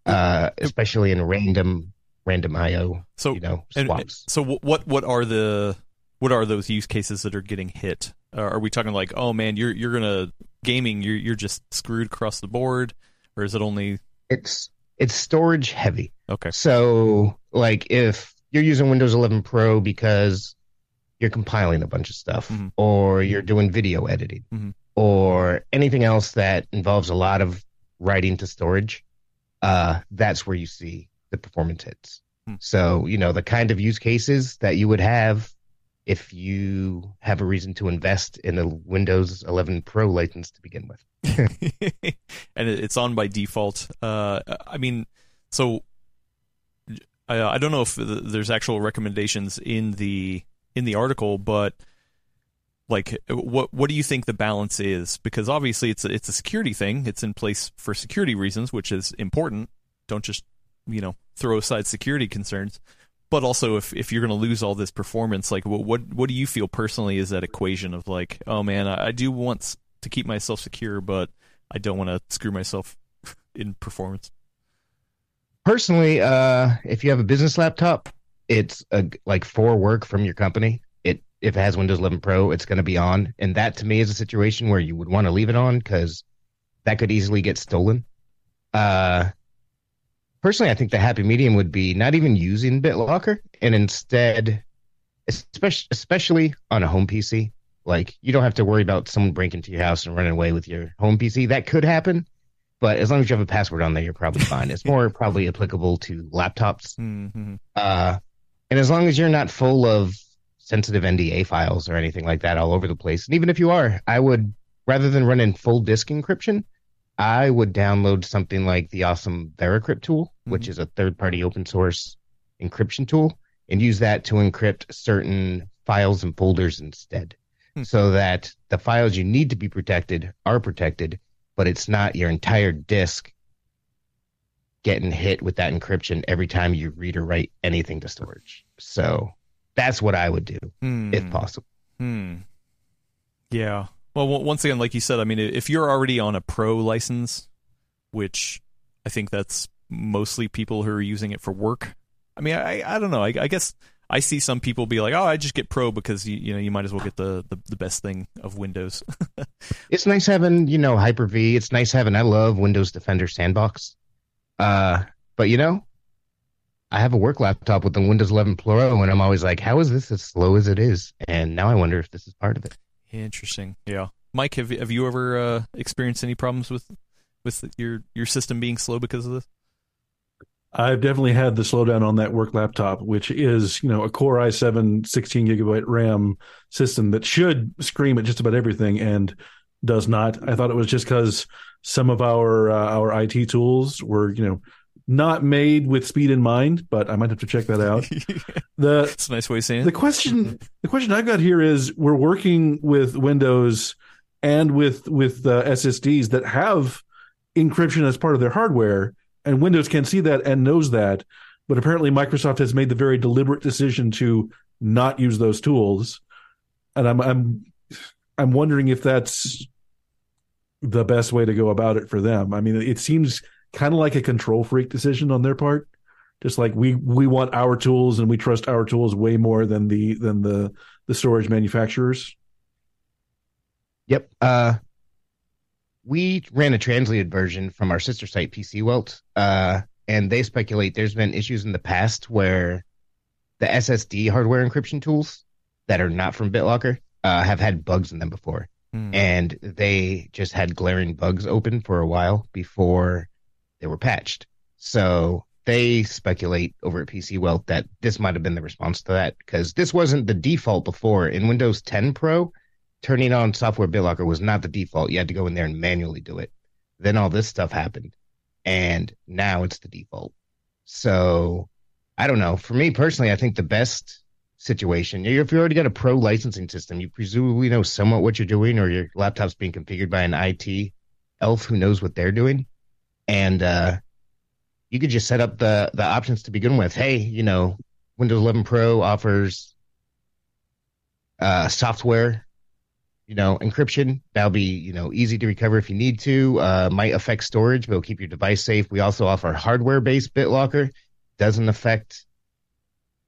uh, especially in random random IO. So you know and- swaps. so what what are the what are those use cases that are getting hit? Uh, are we talking like, oh man, you're you're gonna gaming, you're you're just screwed across the board, or is it only it's it's storage heavy. okay? So, like, if you're using Windows 11 Pro because you're compiling a bunch of stuff, Mhm. or you're doing video editing, Mhm. or anything else that involves a lot of writing to storage, uh, that's where you see the performance hits. Hmm. So, you know, the kind of use cases that you would have if you have a reason to invest in a Windows 11 Pro license to begin with. and it's on by default. Uh, I mean, so I, uh, I don't know if there's actual recommendations in the in the article, but like, what what do you think the balance is? Because obviously, it's a, it's a security thing. It's in place for security reasons, which is important. Don't just you know throw aside security concerns. But also, if, if you're going to lose all this performance, like what, what what do you feel personally is that equation of like, oh man, I, I do want to keep myself secure, but I don't want to screw myself in performance. Personally uh if you have a business laptop it's a, like for work from your company. It if it has windows 11 pro it's going to be on. And that to me is a situation where you would want to leave it on because that could easily get stolen. Uh personally i think the happy medium would be not even using bitlocker and instead especially especially on a home pc like you don't have to worry about someone breaking into your house and running away with your home pc that could happen but as long as you have a password on there, you're probably fine. It's more probably applicable to laptops. Mm-hmm. Uh, and as long as you're not full of sensitive NDA files or anything like that all over the place, and even if you are, I would rather than running full disk encryption, I would download something like the awesome Veracrypt tool, which Mhm. is a third-party open source encryption tool, and use that to encrypt certain files and folders instead, Hmm. so that the files you need to be protected are protected, but it's not your entire disk getting hit with that encryption every time you read or write anything to storage. So that's what I would do Hmm. if possible. Hmm. Yeah. Well, w- once again, like you said, I mean, if you're already on a pro license, which I think that's mostly people who are using it for work. I mean, I I don't know. I, I guess I see some people be like, "Oh, I just get pro because you you know you might as well get the the, the best thing of Windows." It's nice having, you know, Hyper V. It's nice having I love Windows Defender Sandbox. Uh, but you know, I have a work laptop with the Windows 11 Pro, and I'm always like, how is this as slow as it is? And now I wonder if this is part of it. Interesting. Yeah. Mike, have have you ever uh, experienced any problems with with your your system being slow because of this? I've definitely had the slowdown on that work laptop, which is, you know, a Core i7 16 gigabyte RAM system that should scream at just about everything and does not. I thought it was just because some of our uh, our IT tools were, you know, not made with speed in mind, but I might have to check that out. The It's a nice way of saying it. the question the question I've got here is we're working with Windows and with with uh, SSDs that have encryption as part of their hardware, and Windows can see that and knows that. But apparently, Microsoft has made the very deliberate decision to not use those tools, and I'm I'm I'm wondering if that's the best way to go about it for them. I mean, it seems kind of like a control freak decision on their part just like we we want our tools and we trust our tools way more than the than the the storage manufacturers Yep. Uh, we ran a translated version from our sister site, PC Welt, uh, and they speculate there's been issues in the past where the SSD hardware encryption tools that are not from BitLocker uh, have had bugs in them before. Hmm. and they just had glaring bugs open for a while before they were patched. So they speculate over at PC Welt that this might have been the response to that because this wasn't the default before. In Windows 10 Pro, turning on software BitLocker was not the default. You had to go in there and manually do it. Then all this stuff happened, and now it's the default. So I don't know. For me personally, I think the best situation. If you already got a pro licensing system, you presumably know somewhat what you're doing, or your laptop's being configured by an IT elf who knows what they're doing. and uh, you could just set up the the options to begin with. Hey, you know, Windows 11 Pro offers uh, software, you know, encryption. That'll be you know easy to recover if you need to. Uh, might affect storage, but it'll keep your device safe. We also offer hardware based BitLocker. Doesn't affect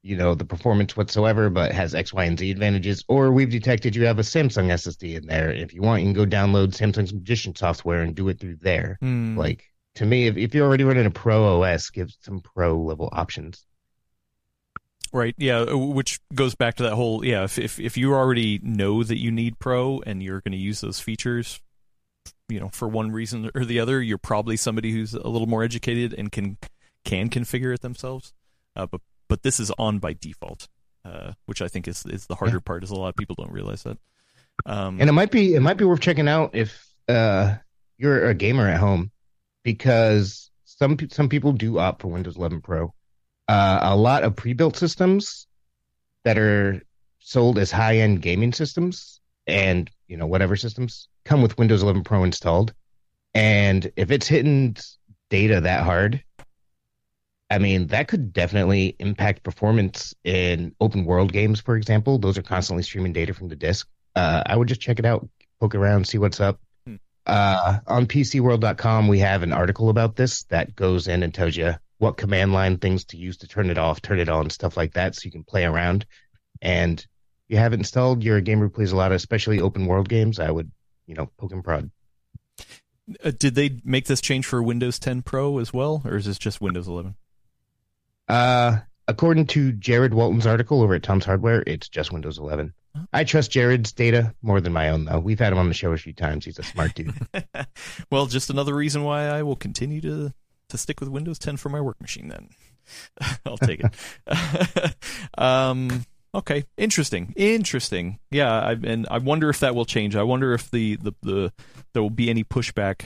you know the performance whatsoever, but has X, Y, and Z advantages. Or we've detected you have a Samsung SSD in there. If you want, you can go download Samsung's Magician software and do it through there. Hmm. Like to me, if, if you're already running a Pro OS, give some Pro level options. Right. Yeah. uh, Which goes back to that whole yeah. If if if you already know that you need Pro and you're going to use those features, you know, for one reason or the other, you're probably somebody who's a little more educated and can can configure it themselves. Uh, but but this is on by default, uh, which I think is is the harder part. Is a lot of people don't realize that. Um, And it might be it might be worth checking out if uh, you're a gamer at home, because some some people do opt for Windows 11 Pro. Uh, a lot of pre-built systems that are sold as high-end gaming systems and you know whatever systems come with Windows 11 Pro installed, and if it's hitting data that hard, I mean that could definitely impact performance in open world games, for example. Those are constantly streaming data from the disk uh, I would just check it out, poke around, see what's up. Hmm. Uh, on PCWorld.com, we have an article about this that goes in and tells you what command line things to use to turn it off, turn it on, stuff like that, so you can play around. And if you have it installed, you're a gamer who plays a lot of, especially open world games. I would, you know, poke and prod. uh, did they make this change for Windows 10 Pro as well, or is this just Windows 11? Uh, according to Jarred Walton's article over at Tom's Hardware, it's just Windows 11. I trust Jarred's data more than my own, though. We've had him on the show a few times. He's a smart dude. well, just another reason why I will continue to to stick with Windows 10 for my work machine. Then I'll take it. um, okay, interesting, interesting. Yeah, I, and I wonder if that will change. I wonder if the, the the there will be any pushback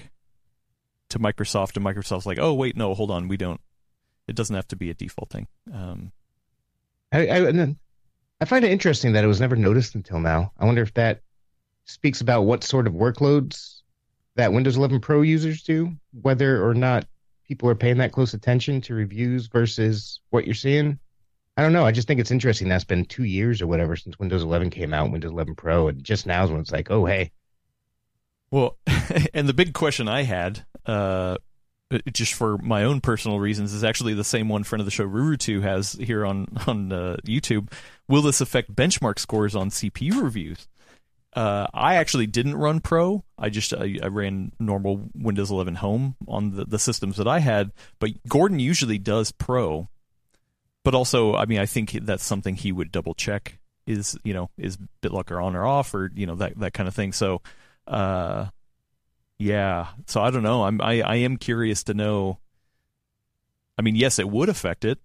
to Microsoft, and Microsoft's like, oh wait, no, hold on, we don't. It doesn't have to be a default thing. Um, I, I, and then I find it interesting that it was never noticed until now. I wonder if that speaks about what sort of workloads that Windows 11 Pro users do, whether or not people are paying that close attention to reviews versus what you're seeing. I don't know. I just think it's interesting. That's been two years or whatever since Windows 11 came out, Windows 11 Pro, and just now is when it's like, oh hey, Well, and the big question I had, uh, just for my own personal reasons, is actually the same one friend of the show Rurutu has here on on uh, YouTube. Will this affect benchmark scores on CPU reviews? Uh, I actually didn't run Pro. I just I, I ran normal Windows 11 Home on the, the systems that I had. But Gordon usually does Pro. But also, I mean, I think that's something he would double check. Is you know is BitLocker on or off or you know that that kind of thing. So. Uh, yeah. So I don't know. I'm I, I am curious to know. I mean, yes, it would affect it.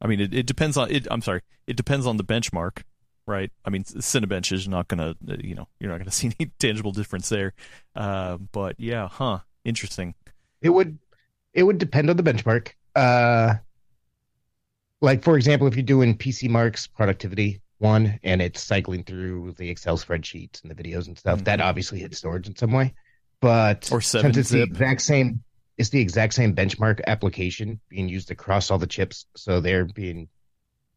I mean, it, it depends on it. I'm sorry. It depends on the benchmark, right? I mean, Cinebench is not gonna, you know, you're not gonna see any tangible difference there. Uh, but yeah, huh? Interesting. it would it would depend on the benchmark. Uh, like for example, if you're doing PC Marks productivity one and it's cycling through the Excel spreadsheets and the videos and stuff, that obviously hits storage in some way. But Or since it's the exact same, it's the exact same benchmark application being used across all the chips, so they're being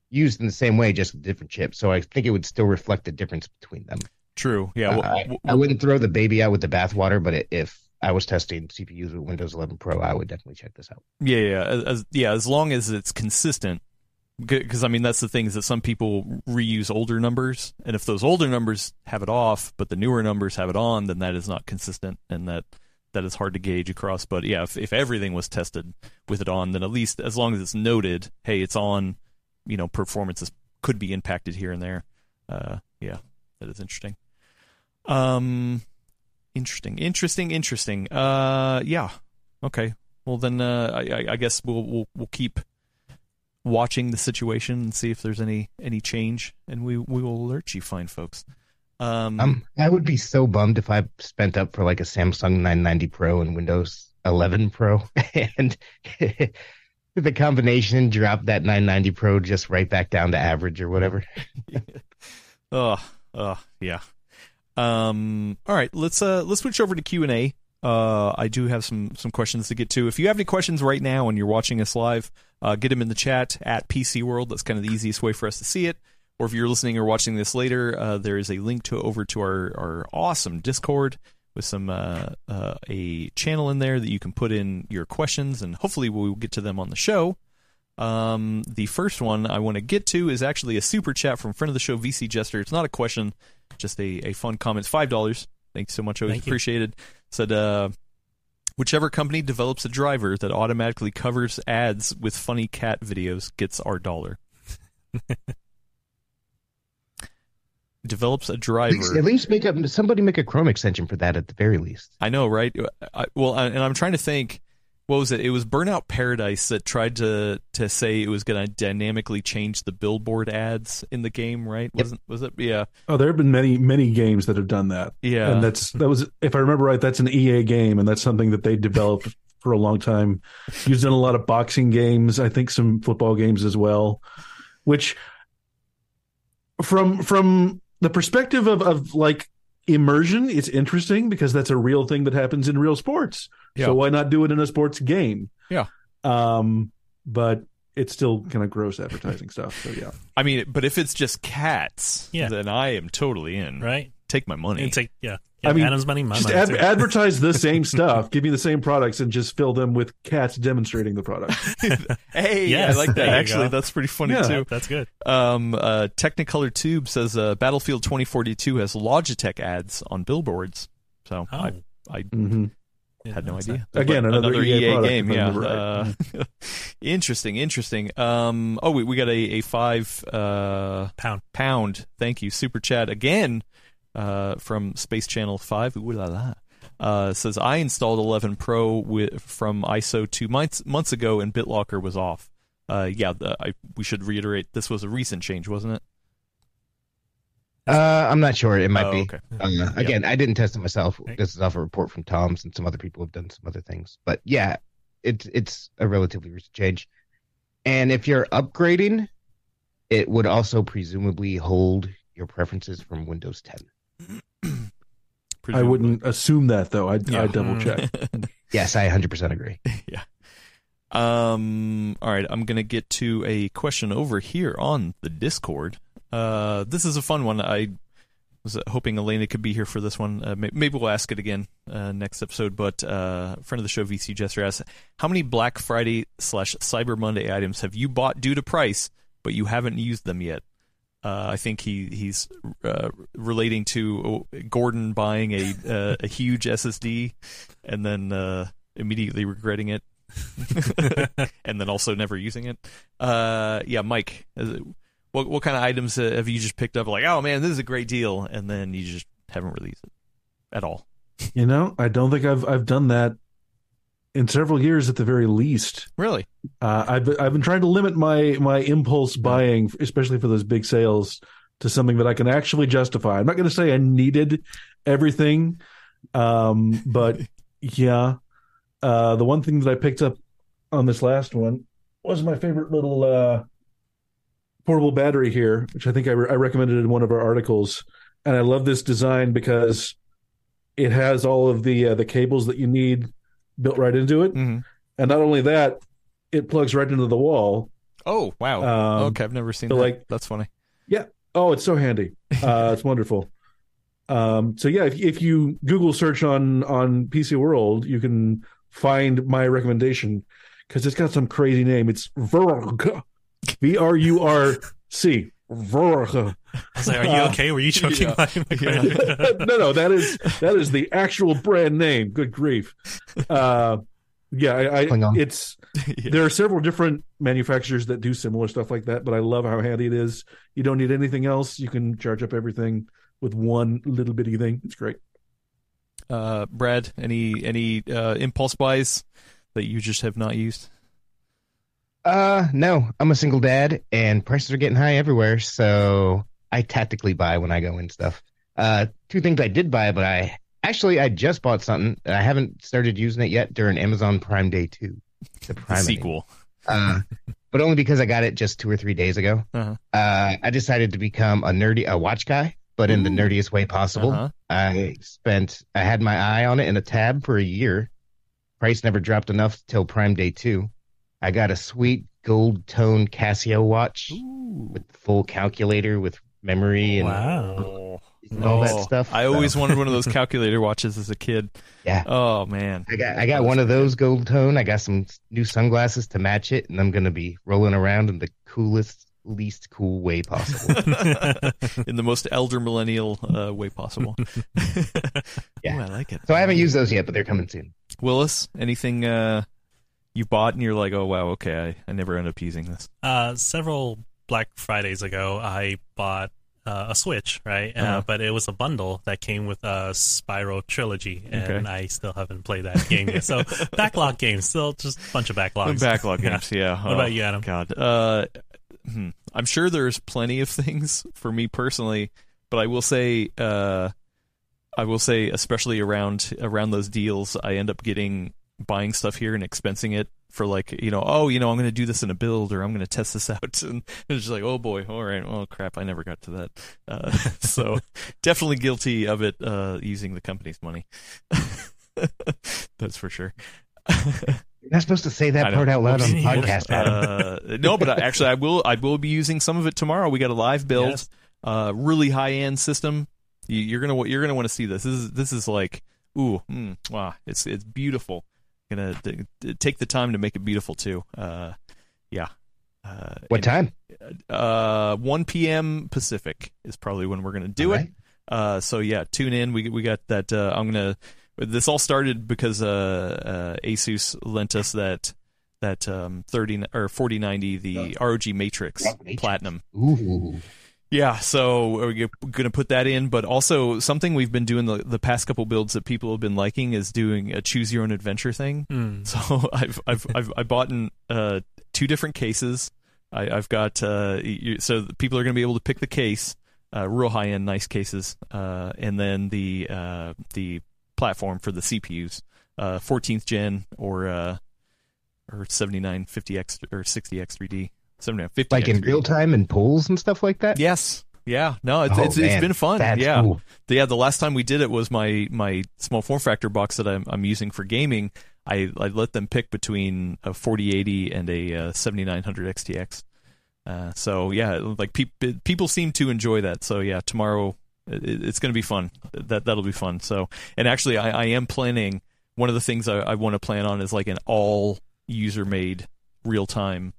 used in the same way, just with different chips. So I think it would still reflect the difference between them. True. Yeah. well, Uh, I, I wouldn't throw the baby out with the bathwater, but if I was testing CPUs with Windows 11 Pro, I would definitely check this out. Yeah, yeah, as, as yeah, as long as it's consistent. Because I mean, that's the thing is that some people reuse older numbers, and if those older numbers have it off, but the newer numbers have it on, then that is not consistent, and that that is hard to gauge across. But yeah, if if everything was tested with it on, then at least as long as it's noted, hey, it's on, you know, performances could be impacted here and there. Uh, yeah, that is interesting. Um, interesting, interesting, interesting. Uh, yeah, okay. Well, then uh, I, I- guess we'll we'll we'll keep watching the situation and see if there's any any change, and we we will alert you, fine folks. Um, Um, I would be so bummed if I spent up for like a Samsung 990 Pro and Windows 11 Pro, and the combination drop that 990 Pro just right back down to average or whatever. oh, oh, yeah. Um, all right, let's uh let's switch over to Q and A. uh, I do have some some questions to get to. If you have any questions right now and you're watching us live, uh, get them in the chat at PC World. That's kind of the easiest way for us to see it. Or if you're listening or watching this later, uh, there is a link to over to our our awesome Discord with some uh, uh, a channel in there that you can put in your questions, and hopefully we'll get to them on the show. Um, the first one I want to get to is actually a super chat from friend of the show, VC Jester. It's not a question, just a, a fun comment. Five dollars. Thanks so much. Always Thank you. appreciated. Said, uh, whichever company develops a driver that automatically covers ads with funny cat videos gets our dollar. develops a driver. At least make up somebody make a Chrome extension for that at the very least. I know, right? I, well, I- and I'm trying to think. What was it? It was Burnout Paradise that tried to to say it was going to dynamically change the billboard ads in the game, right? Yep. Wasn't was it? Yeah, Oh, there have been many many games that have done that. yeah. and that's that was if I remember right, that's an EA game, and that's something that they developed for a long time. Used in a lot of boxing games, I think some football games as well. Which, from from the perspective of of like immersion, it's interesting because that's a real thing that happens in real sports. Yeah. So why not do it in a sports game? Yeah. Um, but it's still kind of gross advertising stuff. So yeah. I mean, but if it's just cats, Yeah. then I am totally in. right? Take my money. It's like yeah, I mean, Adam's money, my Just money. ad- too. advertise the same stuff, give me the same products, and just fill them with cats demonstrating the product. hey, Yes, I like that. Actually, go. that's pretty funny Yeah. too. That's good. Um, uh, Technicolor Tube says uh, Battlefield 2042 has Logitech ads on billboards. So Oh, I I hmm yeah, had no that's idea. Again, But another EA product, game. if Yeah. right. Uh, interesting. Interesting. Um. Oh, we we got a a five uh Pound. pound. Thank you, super chat again. Uh, from Space Channel Five. Ooh la la. Uh, says I installed 11 Pro with, from ISO two months months ago, and BitLocker was off. Uh, yeah, the, I, we should reiterate this was a recent change, wasn't it? Uh, I'm not sure. It might Oh, be. okay. Uh, again, I didn't test it myself. This is off a report from Tom's, and some other people have done some other things. But yeah, it's it's a relatively recent change. And if you're upgrading, it would also presumably hold your preferences from Windows 10. I wouldn't assume that though. I'd, Yeah. I'd double check. Yes, I 100% agree. Yeah. Um. All right, I'm gonna get to a question over here on the Discord. Uh, this is a fun one. I was hoping Elena could be here for this one. Uh, maybe we'll ask it again uh, next episode. But uh, friend of the show, VC Jester asks, "How many Black Friday slash Cyber Monday items have you bought due to price, but you haven't used them yet?" Uh, I think he he's uh, relating to uh, Gordon buying a uh, a huge SSD and then uh, immediately regretting it, and then also never using it. Uh, yeah, Mike, it- what what kind of items uh, have you just picked up? Like, oh man, this is a great deal, and then you just haven't released it at all. You know, I don't think I've I've done that in several years at the very least. Really? Uh, I've I've been trying to limit my my impulse buying, especially for those big sales, to something that I can actually justify. I'm not going to say I needed everything, um, but yeah, uh, the one thing that I picked up on this last one was my favorite little uh, portable battery here, which I think I, re- I recommended in one of our articles, and I love this design because it has all of the uh, the cables that you need built right into it. Mm-hmm. And not only that, it plugs right into the wall. Oh wow. Um, okay, I've never seen so, that. like- That's funny. Yeah. Oh, it's so handy. Uh, it's wonderful. Um, so yeah, if, if you Google search on on PC World, you can find my recommendation because it's got some crazy name. It's Vrg, V R U R C, Vrg. I was like, "Are you Uh, okay? Were you choking yeah. my my- no, no, that is that is the actual brand name. Good grief. Uh, yeah, I, I Klingon. it's Yeah. there are several different manufacturers that do similar stuff like that, but I love how handy it is. You don't need anything else. You can charge up everything with one little bitty thing. It's great. Uh, Brad, any any uh, impulse buys that you just have not used? Uh, no, I'm a single dad, and prices are getting high everywhere. So I tactically buy when I go in stuff. Uh, two things I did buy, but I actually I just bought something. and I haven't started using it yet during Amazon Prime Day two, the Prime sequel. Uh, but only because I got it just two or three days ago. Uh-huh. Uh, I decided to become a nerdy, a watch guy. but in the nerdiest way possible. Uh-huh. I spent, I had my eye on it in a tab for a year. Price never dropped enough till Prime Day 2. I got a sweet gold tone Casio watch Ooh. with full calculator with memory and, Wow. and all that Oh, stuff. I So, always wanted one of those calculator watches as a kid. Yeah. Oh man. I got I got one of those gold tone. I got some new sunglasses to match it, and I'm gonna be rolling around in the coolest, least cool way possible. in the most elder millennial uh, way possible. Yeah. Ooh, I like it. so I haven't used those yet, but they're coming soon. Willis, anything uh, you bought and you're like, oh wow, okay, I, I never end up using this. Uh, several Black Fridays ago, I bought uh, a Switch, right? Uh, Uh-huh. but it was a bundle that came with a Spyro trilogy, and Okay. I still haven't played that game yet. So backlog games, still just a bunch of backlogs. Backlog games, yeah. What about you, Adam? God, uh, hmm. I'm sure there's plenty of things for me personally, but I will say, uh, I will say, especially around around those deals, I end up getting buying stuff here and expensing it for like you know oh you know I'm going to do this in a build or I'm going to test this out and it's just like oh boy all right oh crap I never got to that uh, so definitely guilty of it uh, using the company's money that's for sure You're not supposed to say that part out loud on the podcast, Adam. uh, no, but I, actually, I will. I will be using some of it tomorrow. We got a live build, Yes. uh, really high end system. You, you're gonna you're gonna want to see this. This is this is like ooh, mm, wow, it's it's beautiful. Gonna take the time to make it beautiful too. Uh, yeah. Uh, what time? uh, 1 p.m. Pacific is probably when we're gonna do it. Uh, so yeah, tune in. We we got that. Uh, I'm gonna. This all started because uh, uh, Asus lent us that that um, 30 or 4090 the ROG Matrix Matrix. Platinum. Ooh. Yeah, so we're gonna put that in, but also something we've been doing the, the past couple builds that people have been liking is doing a choose your own adventure thing. Hmm. So I've I've I've I bought in uh, two different cases. I, I've got uh, you, so people are going to be able to pick the case, uh, real high end, nice cases, uh, and then the uh, the platform for the CPUs, uh, 14th gen or uh, or 7950X or 60X3D, 7950. Like in real time and polls and stuff like that? Yes. Yeah. No, it's Oh, it's, it's been fun. That's yeah. cool. The- yeah, the last time we did it was my my small form factor box that I'm I'm using for gaming. I I let them pick between a 4080 and a uh, 7900 XTX. Uh, so yeah, like people people seem to enjoy that. So yeah, tomorrow it, it's going to be fun. That that'll be fun. So and actually, I, I am planning. One of the things I, I want to plan on is like an all user made real time.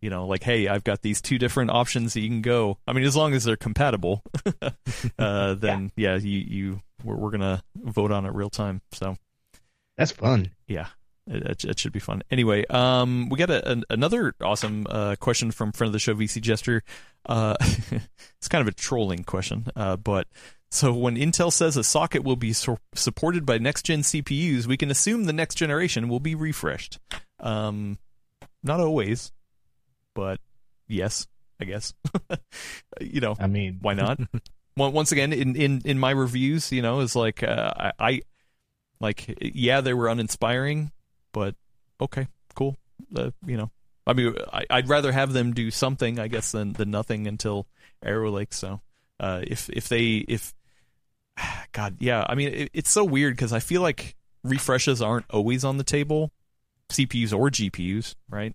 You know, like hey, I've got these two different options that you can go. I mean, as long as they're compatible, uh, then yeah, you you we're, we're gonna vote on it real time. So That's fun. yeah, it, it, should be fun. Anyway, um, we got a, an, another awesome uh, question from friend of the show, VC Jester. Uh, it's kind of a trolling question, uh, but so when Intel says a socket will be su- supported by next gen CPUs, we can assume the next generation will be refreshed. Um, not always, but yes, I guess. you know, I mean, why not? Once again, in, in, in my reviews, you know, it's like uh, I, I like yeah, they were uninspiring, but okay, cool. Uh, you know, I mean, I, I'd rather have them do something, I guess, than than nothing until Arrow Lake. So, uh, if if they if God, yeah, I mean, it, it's so weird because I feel like refreshes aren't always on the table, CPUs or GPUs, right?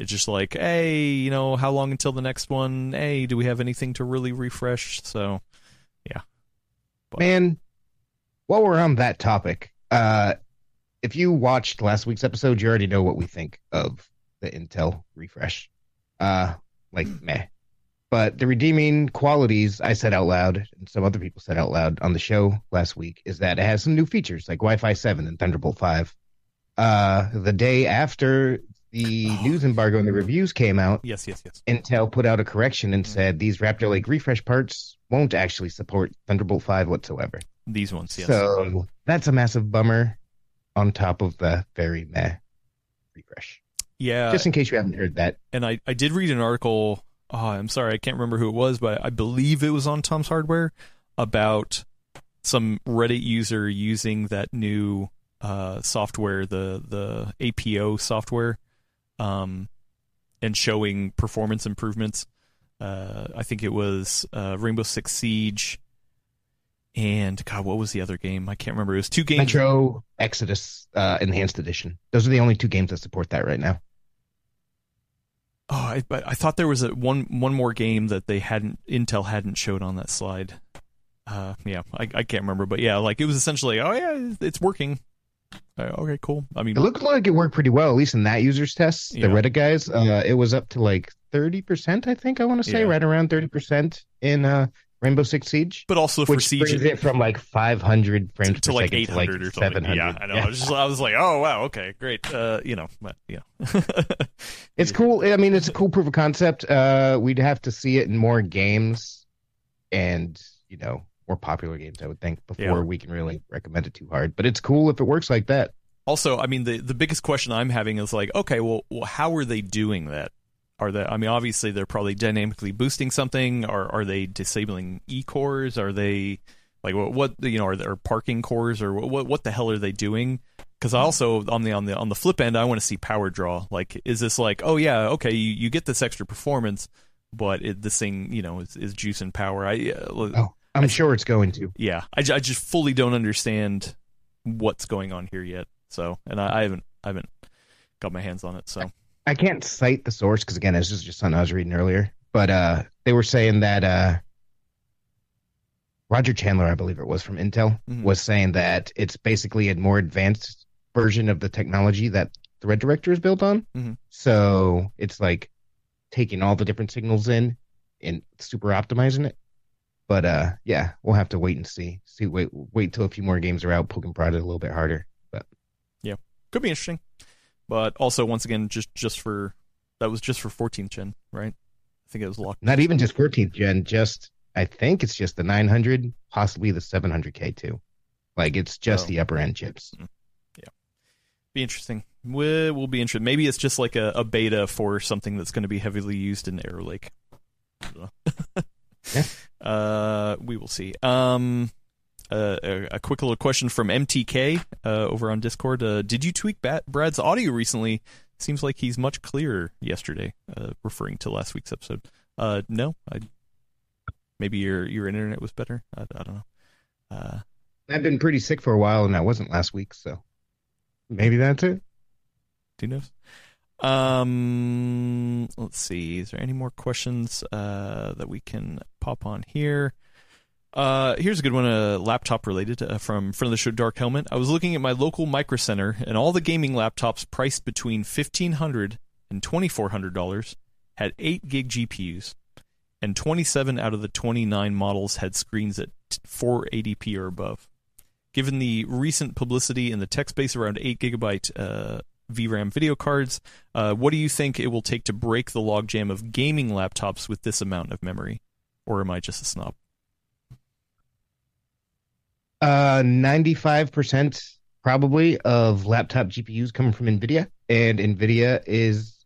It's just like, hey, you know, how long until the next one? Hey, do we have anything to really refresh? So, yeah. man, while we're on that topic, uh, if you watched last week's episode, you already know what we think of the Intel refresh. Uh, like meh. But the redeeming qualities I said out loud, and some other people said out loud on the show last week, is that it has some new features like Wi-Fi 7 and Thunderbolt 5. Uh, the day after the Oh. news embargo and the reviews came out, yes, yes, yes. Intel put out a correction and said these Raptor Lake refresh parts won't actually support Thunderbolt 5 whatsoever. These ones, yes. So that's a massive bummer on top of the very meh refresh. yeah, Just in case you haven't heard that. and I, I did read an article. Oh, I'm sorry, I can't remember who it was, but I believe it was on Tom's Hardware about some Reddit user using that new uh, software, the the APO software, um, and showing performance improvements. Uh, I think it was uh, Rainbow Six Siege and God, what was the other game? I can't remember. It was two games. Metro Exodus uh, Enhanced Edition. Those are the only two games that support that right now. Oh, I, I thought there was a one one more game that they hadn't Intel hadn't showed on that slide. Uh, yeah, I, I can't remember, but yeah, like it was essentially, oh yeah, it's working. Uh, okay, cool. I mean, It looked like it worked pretty well, at least in that user's test. Yeah. The Reddit guys, uh, it was up to like thirty percent, I think. I want to say Yeah. right around thirty percent in uh, Rainbow Six Siege, but also for which Siege brings it from like five hundred frames to, to per like second eight to like hundred or something. seven hundred. Yeah, I know. I was just, I was like, oh wow, okay, great. Uh, you know, but yeah, It's cool. I mean, it's a cool proof of concept. Uh, we'd have to see it in more games, and you know, more popular games. I would think before Yeah. we can really recommend it too hard. But it's cool if it works like that. Also, I mean, the the biggest question I'm having is like, okay, well, well how are they doing that? Are they? I mean, obviously they're probably dynamically boosting something. Are are they disabling e cores? Are they like what, what you know? Are there parking cores or what what the hell are they doing? Because I also on the on the on the flip end, I want to see power draw. Like, is this like, oh yeah, okay, you, you get this extra performance, but it, this thing, you know, is, is juice and power. I uh, Oh, I'm sure it's going to. yeah, I, I just fully don't understand what's going on here yet. So, and I, I haven't I haven't got my hands on it. So, I can't cite the source because again, this is just something I was reading earlier. But uh, they were saying that uh, Roger Chandler, I believe it was from Intel, Mhm. was saying that it's basically a more advanced version of the technology that Thread Director is built on. Mhm. So it's like taking all the different signals in and super optimizing it. But uh, yeah, we'll have to wait and see. See, wait, wait till a few more games are out, poke and prod it a little bit harder. But yeah, could be interesting. But also, once again, just just for that was just for 14th gen, right? I think it was locked. not even just 14th gen, just I think it's just the 900, possibly the 700K too. Like it's just Oh. the upper end chips. Yeah. Be interesting. Will be interested. Maybe it's just like a, a beta for something that's going to be heavily used in Arrow Lake. I don't know. Yeah. Uh, we will see. Um, uh, a, a quick little question from MTK uh, over on Discord. Uh, did you tweak Bat- Brad's audio recently? Seems like he's much clearer yesterday, uh, referring to last week's episode. Uh, no, I maybe your your internet was better. I, I don't know. Uh, I've been pretty sick for a while, and that wasn't last week, so maybe that's it. Who knows? Um, let's see. Is there any more questions uh, that we can pop on here? Uh, here's a good one, uh, laptop related uh, from friend of the show, Dark Helmet. I was looking at my local micro center, and all the gaming laptops priced between fifteen hundred and twenty four hundred dollars had eight gig GPUs, and twenty seven out of the twenty nine models had screens at 480p or above. Given the recent publicity in the tech space around 8 gigabyte uh, VRAM video cards, uh, what do you think it will take to break the logjam of gaming laptops with this amount of memory? Or am I just a snob? Uh, 95% probably of laptop GPUs come from NVIDIA, and NVIDIA is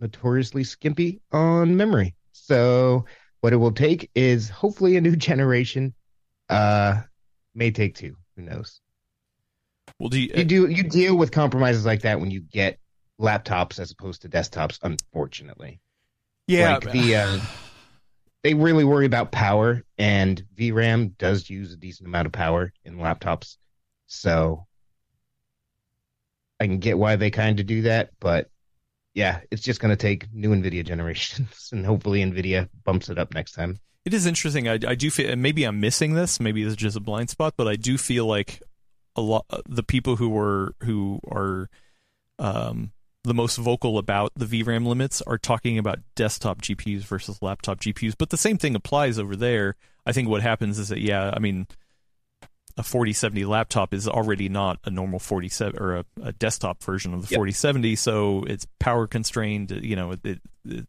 notoriously skimpy on memory. So, what it will take is hopefully a new generation. Uh, may take two. Who knows? Well, do you, You do you deal with compromises like that when you get laptops as opposed to desktops. Unfortunately, yeah, like the uh, they really worry about power, and VRAM does use a decent amount of power in laptops. So I can get why they kind of do that, but yeah, it's just going to take new NVIDIA generations, and hopefully NVIDIA bumps it up next time. It is interesting. I, I do feel, and maybe I'm missing this. Maybe this is just a blind spot, but I do feel like a lot the people who were who are um, the most vocal about the VRAM limits are talking about desktop GPUs versus laptop GPUs. But the same thing applies over there. I think what happens is that yeah, I mean, a 4070 laptop is already not a normal 47 or a, a desktop version of the Yep. 4070, so it's power constrained. You know, it it,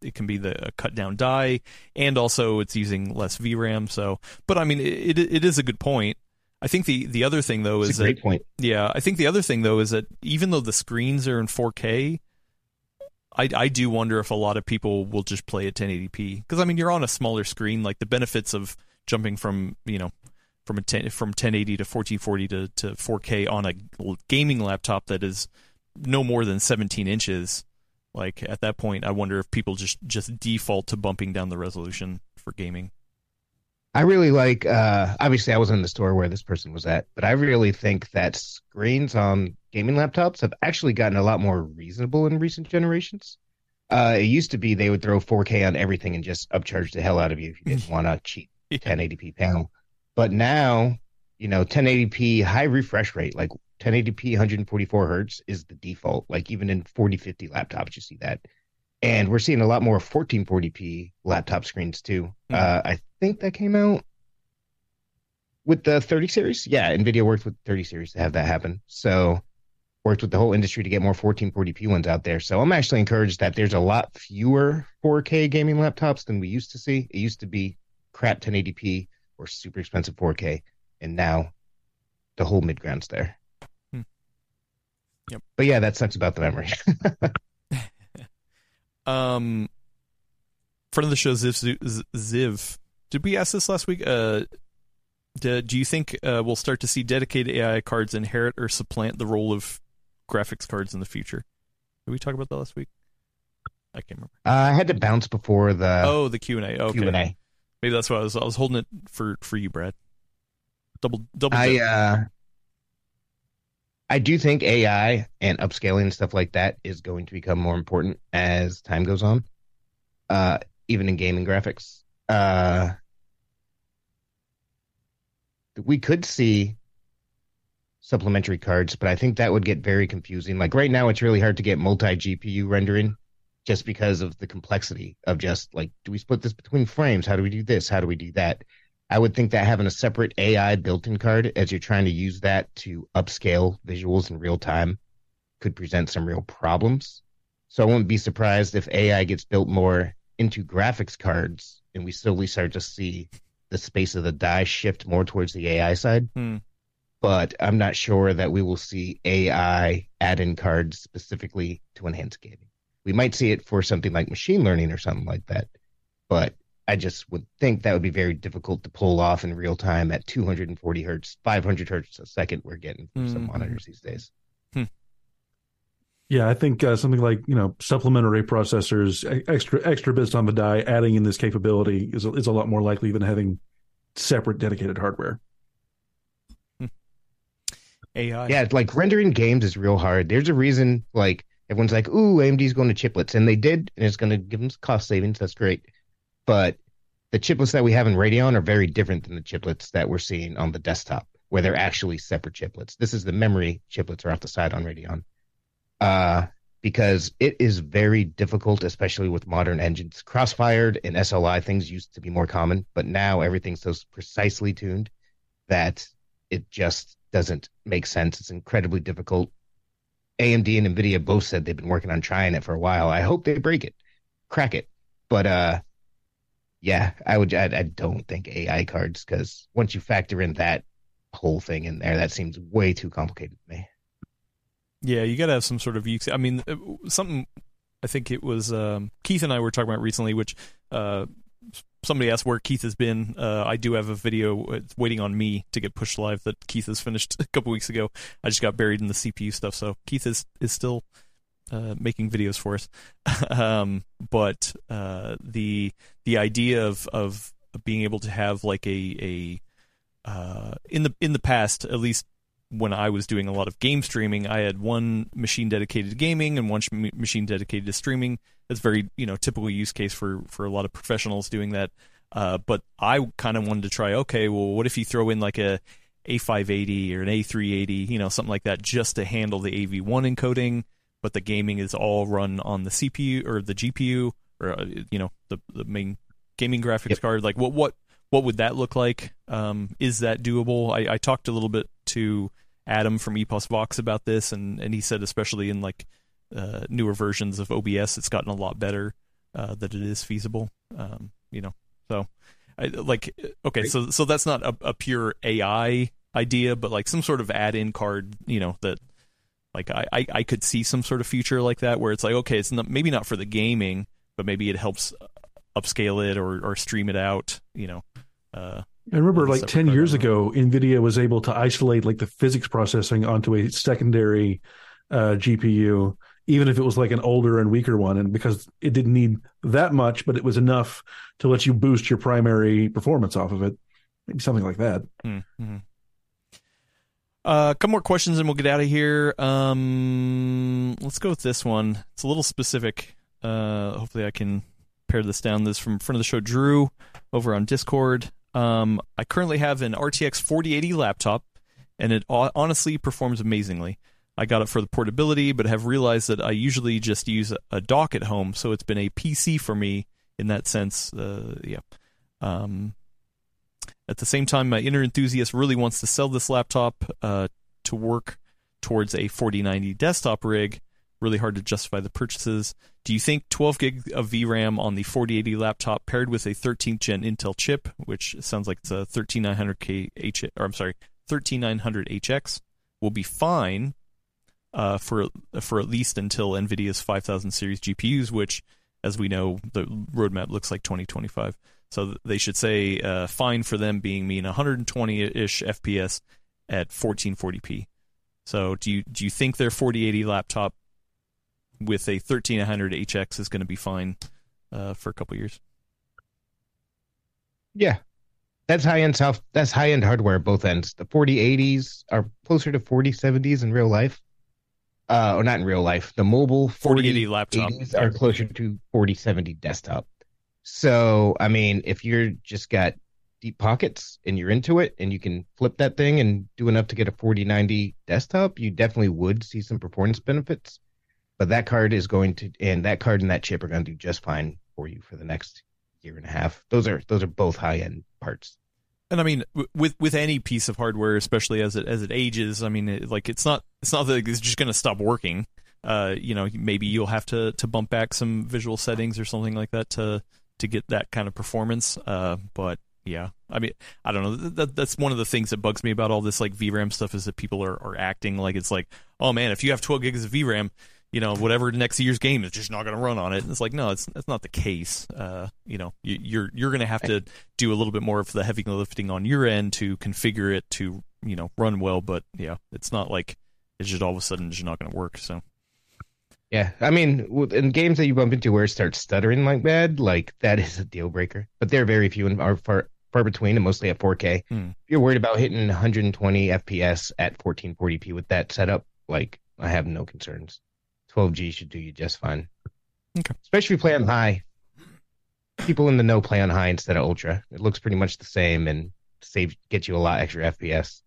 it can be the cut down die and also it's using less VRAM. So, but I mean, it it is a good point. I think the the other thing though It's is a that point. yeah, I think the other thing though is that even though the screens are in 4K, I I do wonder if a lot of people will just play at 1080p because I mean you're on a smaller screen. Like the benefits of jumping from you know from a 10 from 1080 to 1440 to to 4K on a gaming laptop that is no more than 17 inches. Like at that point, I wonder if people just just default to bumping down the resolution for gaming. I really like. Uh, obviously, I was in the store where this person was at, but I really think that screens on gaming laptops have actually gotten a lot more reasonable in recent generations. Uh, it used to be they would throw 4K on everything and just upcharge the hell out of you if you didn't want a cheap 1080p panel. But now, you know, 1080p high refresh rate, like 1080p 144 hertz, is the default. Like even in 4050 laptops, you see that and we're seeing a lot more 1440p laptop screens too. Mm-hmm. Uh, I think that came out with the 30 series. Yeah, Nvidia worked with 30 series to have that happen. So worked with the whole industry to get more 1440p ones out there. So I'm actually encouraged that there's a lot fewer 4K gaming laptops than we used to see. It used to be crap 1080p or super expensive 4K, and now the whole mid ground's there. Hmm. Yep. But yeah, that sucks about the memory. Um, friend of the show, Ziv, Ziv. Did we ask this last week? Uh, do, do you think uh, we'll start to see dedicated AI cards inherit or supplant the role of graphics cards in the future? Did we talk about that last week? I can't remember. Uh, I had to bounce before the oh the Q and A. Okay. Q and A. Maybe that's why I was I was holding it for for you, Brad. Double double. I uh, I do think AI and upscaling and stuff like that is going to become more important as time goes on, uh, even in gaming graphics. Uh, we could see supplementary cards, but I think that would get very confusing. Like right now, it's really hard to get multi GPU rendering just because of the complexity of just like, do we split this between frames? How do we do this? How do we do that? I would think that having a separate AI built-in card as you're trying to use that to upscale visuals in real time could present some real problems. So I wouldn't be surprised if AI gets built more into graphics cards and we slowly start to see the space of the die shift more towards the AI side. Hmm. But I'm not sure that we will see AI add-in cards specifically to enhance gaming. We might see it for something like machine learning or something like that. But I just would think that would be very difficult to pull off in real time at 240 hertz, 500 hertz a second. We're getting from mm-hmm. some monitors these days. Hmm. Yeah, I think uh, something like you know supplementary processors, extra extra bits on the die, adding in this capability is a, is a lot more likely than having separate dedicated hardware. Hmm. AI, yeah, like rendering games is real hard. There's a reason like everyone's like, "Ooh, AMD's going to chiplets," and they did, and it's going to give them cost savings. That's great but the chiplets that we have in Radeon are very different than the chiplets that we're seeing on the desktop, where they're actually separate chiplets. This is the memory chiplets are off the side on Radeon. Uh, because it is very difficult, especially with modern engines. Crossfired and SLI things used to be more common, but now everything's so precisely tuned that it just doesn't make sense. It's incredibly difficult. AMD and NVIDIA both said they've been working on trying it for a while. I hope they break it, crack it. But uh, yeah, I would. I, I don't think AI cards because once you factor in that whole thing in there, that seems way too complicated to me. Yeah, you got to have some sort of. I mean, uh, something. I think it was um, Keith and I were talking about recently, which uh, somebody asked where Keith has been. Uh, I do have a video it's waiting on me to get pushed live that Keith has finished a couple weeks ago. I just got buried in the CPU stuff, so Keith is is still uh, making videos for us. um, but uh, the the idea of of being able to have like a a uh, in the in the past, at least when I was doing a lot of game streaming, I had one machine dedicated to gaming and one sh- machine dedicated to streaming. That's very you know typical use case for for a lot of professionals doing that. Uh, but I kind of wanted to try. Okay, well, what if you throw in like a A580 or an A380, you know, something like that, just to handle the AV1 encoding but the gaming is all run on the CPU or the GPU or uh, you know the the main gaming graphics yep. card. Like what what what would that look like? Um, is that doable? I, I talked a little bit to Adam from EPOS Vox about this, and and he said especially in like uh, newer versions of OBS, it's gotten a lot better uh, that it is feasible. Um, you know, so I, like okay, so so that's not a, a pure AI idea, but like some sort of add-in card, you know, that like I, I, I could see some sort of future like that where it's like okay, it's not, maybe not for the gaming, but maybe it helps upscale it or or stream it out. You know. Uh, I remember like 10 years ago, NVIDIA was able to isolate like the physics processing onto a secondary uh, GPU, even if it was like an older and weaker one. And because it didn't need that much, but it was enough to let you boost your primary performance off of it. maybe something like that. Mm-hmm. Uh, a couple more questions and we'll get out of here. Um, let's go with this one. It's a little specific. Uh, hopefully I can pare this down. This from front of the show, Drew, over on Discord. Um, I currently have an RTX 4080 laptop, and it honestly performs amazingly. I got it for the portability, but have realized that I usually just use a dock at home, so it's been a PC for me in that sense. Uh, yeah. Um, at the same time, my inner enthusiast really wants to sell this laptop uh, to work towards a 4090 desktop rig. Really hard to justify the purchases. Do you think 12 gig of VRAM on the 4080 laptop paired with a 13th gen Intel chip, which sounds like it's a 13900K H, or I'm sorry, 13900 HX, will be fine uh, for for at least until NVIDIA's 5000 series GPUs, which, as we know, the roadmap looks like 2025. So they should say uh, fine for them being mean 120-ish FPS at 1440p. So do you do you think their 4080 laptop with a 1300 HX is going to be fine uh, for a couple years? Yeah, that's high end soft. That's high end hardware both ends. The 4080s are closer to 4070s in real life, uh, or not in real life. The mobile 4080 laptops are closer to 4070 desktop. So, I mean, if you're just got deep pockets and you're into it and you can flip that thing and do enough to get a 4090 desktop, you definitely would see some performance benefits. But that card is going to, and that card and that chip are going to do just fine for you for the next year and a half. Those are those are both high end parts. And I mean, with with any piece of hardware, especially as it as it ages, I mean, it, like it's not it's not that it's just going to stop working. Uh, you know, maybe you'll have to to bump back some visual settings or something like that to to get that kind of performance. Uh, but yeah, I mean, I don't know. That, that's one of the things that bugs me about all this like VRAM stuff is that people are, are acting like it's like, oh man, if you have 12 gigs of VRAM, you know, whatever next year's game is just not going to run on it. And it's like, no, it's that's not the case. Uh, you know, you, you're you're going to have to do a little bit more of the heavy lifting on your end to configure it to you know run well. But yeah, it's not like it's just all of a sudden just not going to work. So yeah, I mean, in games that you bump into where it starts stuttering like that, like that is a deal breaker. But they're very few and are far far between, and mostly at 4K. Hmm. If you're worried about hitting 120 FPS at 1440p with that setup, like I have no concerns. 12G should do you just fine. Okay. Especially if you play on high. People in the know play on high instead of ultra. It looks pretty much the same and save gets you a lot extra FPS.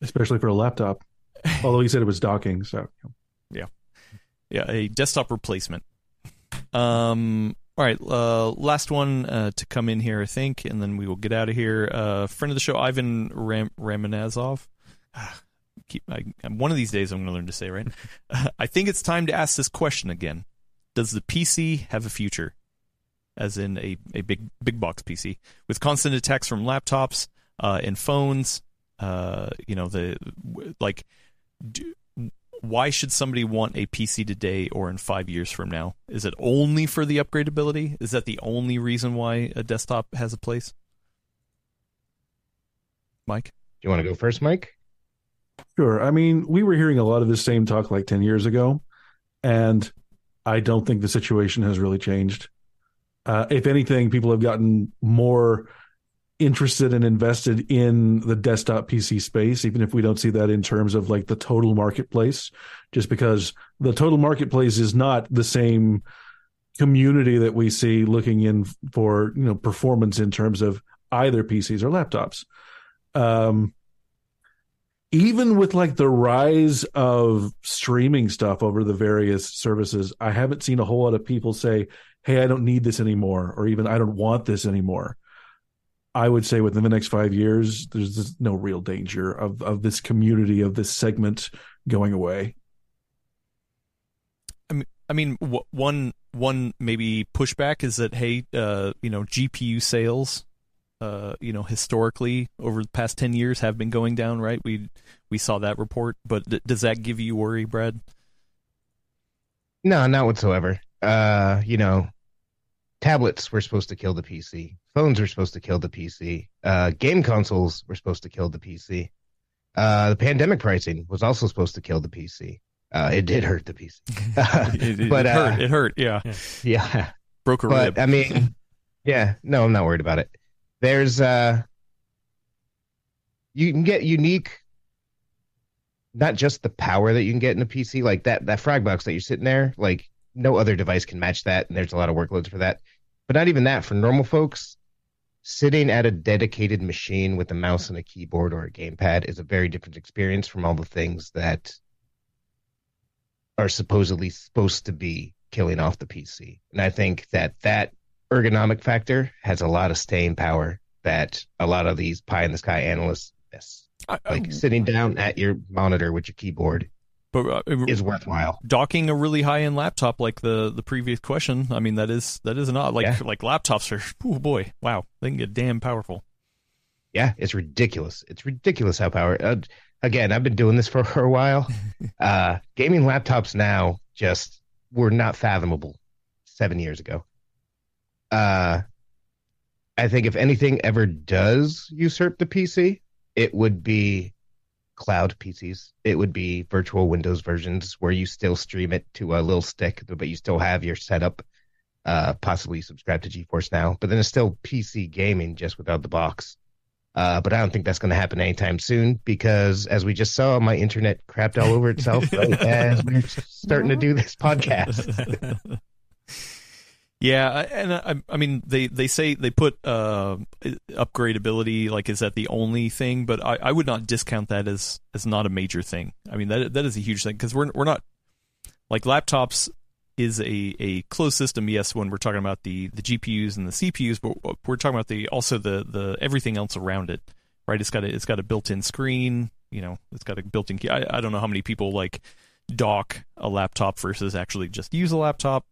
Especially for a laptop. Although he said it was docking, so yeah. Yeah, a desktop replacement. Um, all right, uh, last one uh, to come in here, I think, and then we will get out of here. Uh, friend of the show, Ivan Ram- Ramanazov. Keep, I, one of these days, I'm going to learn to say right. I think it's time to ask this question again. Does the PC have a future? As in a, a big big box PC with constant attacks from laptops uh, and phones. Uh, you know the like. Do, why should somebody want a PC today or in five years from now? Is it only for the upgradability? Is that the only reason why a desktop has a place? Mike? Do you want to go first, Mike? Sure. I mean, we were hearing a lot of the same talk like 10 years ago, and I don't think the situation has really changed. Uh, if anything, people have gotten more interested and invested in the desktop PC space, even if we don't see that in terms of like the total marketplace, just because the total marketplace is not the same community that we see looking in for, you know, performance in terms of either PCs or laptops. Um, even with like the rise of streaming stuff over the various services, I haven't seen a whole lot of people say, Hey, I don't need this anymore, or even I don't want this anymore. I would say within the next five years, there's no real danger of of this community of this segment going away. I mean, I mean, one one maybe pushback is that hey, uh, you know, GPU sales, uh, you know, historically over the past ten years have been going down. Right? We we saw that report, but th- does that give you worry, Brad? No, not whatsoever. Uh, you know, tablets were supposed to kill the PC. Phones were supposed to kill the PC. Uh, game consoles were supposed to kill the PC. Uh, the pandemic pricing was also supposed to kill the PC. Uh, it did hurt the PC, it, it, but it hurt. Uh, it hurt. Yeah, yeah. Broke a but, rib. I mean, yeah. No, I'm not worried about it. There's uh, you can get unique not just the power that you can get in a PC, like that that frag box that you're sitting there, like no other device can match that, and there's a lot of workloads for that. But not even that for normal folks. Sitting at a dedicated machine with a mouse and a keyboard or a gamepad is a very different experience from all the things that are supposedly supposed to be killing off the PC. And I think that that ergonomic factor has a lot of staying power that a lot of these pie in the sky analysts miss. I- I- Like sitting down at your monitor with your keyboard but uh, is worthwhile. docking a really high end laptop like the the previous question. I mean, that is that is not like Yeah. like laptops are. Oh boy, wow, they can get damn powerful. Yeah, it's ridiculous. It's ridiculous how power. Uh, again, I've been doing this for a while. uh, gaming laptops now just were not fathomable seven years ago. Uh, I think if anything ever does usurp the PC, it would be cloud PCs. It would be virtual Windows versions where you still stream it to a little stick, but you still have your setup. Uh, possibly subscribe to GeForce Now, but then it's still PC gaming just without the box. Uh, but I don't think that's going to happen anytime soon because, as we just saw, my internet crapped all over itself right as we're starting to do this podcast. Yeah, and I, I mean they, they say they put uh, upgradability like is that the only thing, but I, I would not discount that as as not a major thing. I mean that that is a huge thing because we're we're not like laptops is a, a closed system. Yes, when we're talking about the, the GPUs and the CPUs, but we're talking about the also the, the everything else around it, right? It's got a, it's got a built-in screen. You know, it's got a built-in. I, I don't know how many people like dock a laptop versus actually just use a laptop.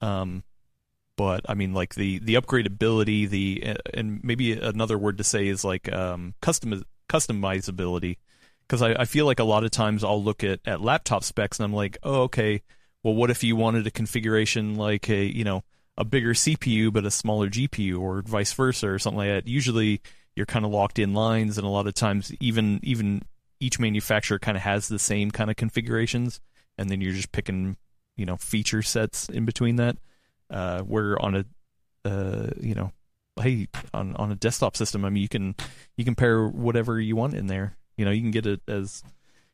Um, but I mean, like the the upgradability, the and maybe another word to say is like um, custom customizability, because I, I feel like a lot of times I'll look at at laptop specs and I'm like, oh, okay, well, what if you wanted a configuration like a you know a bigger CPU but a smaller GPU, or vice versa, or something like that? Usually, you're kind of locked in lines, and a lot of times, even even each manufacturer kind of has the same kind of configurations, and then you're just picking you know feature sets in between that uh, where on a uh, you know hey on on a desktop system i mean you can you can pair whatever you want in there. You know you can get it as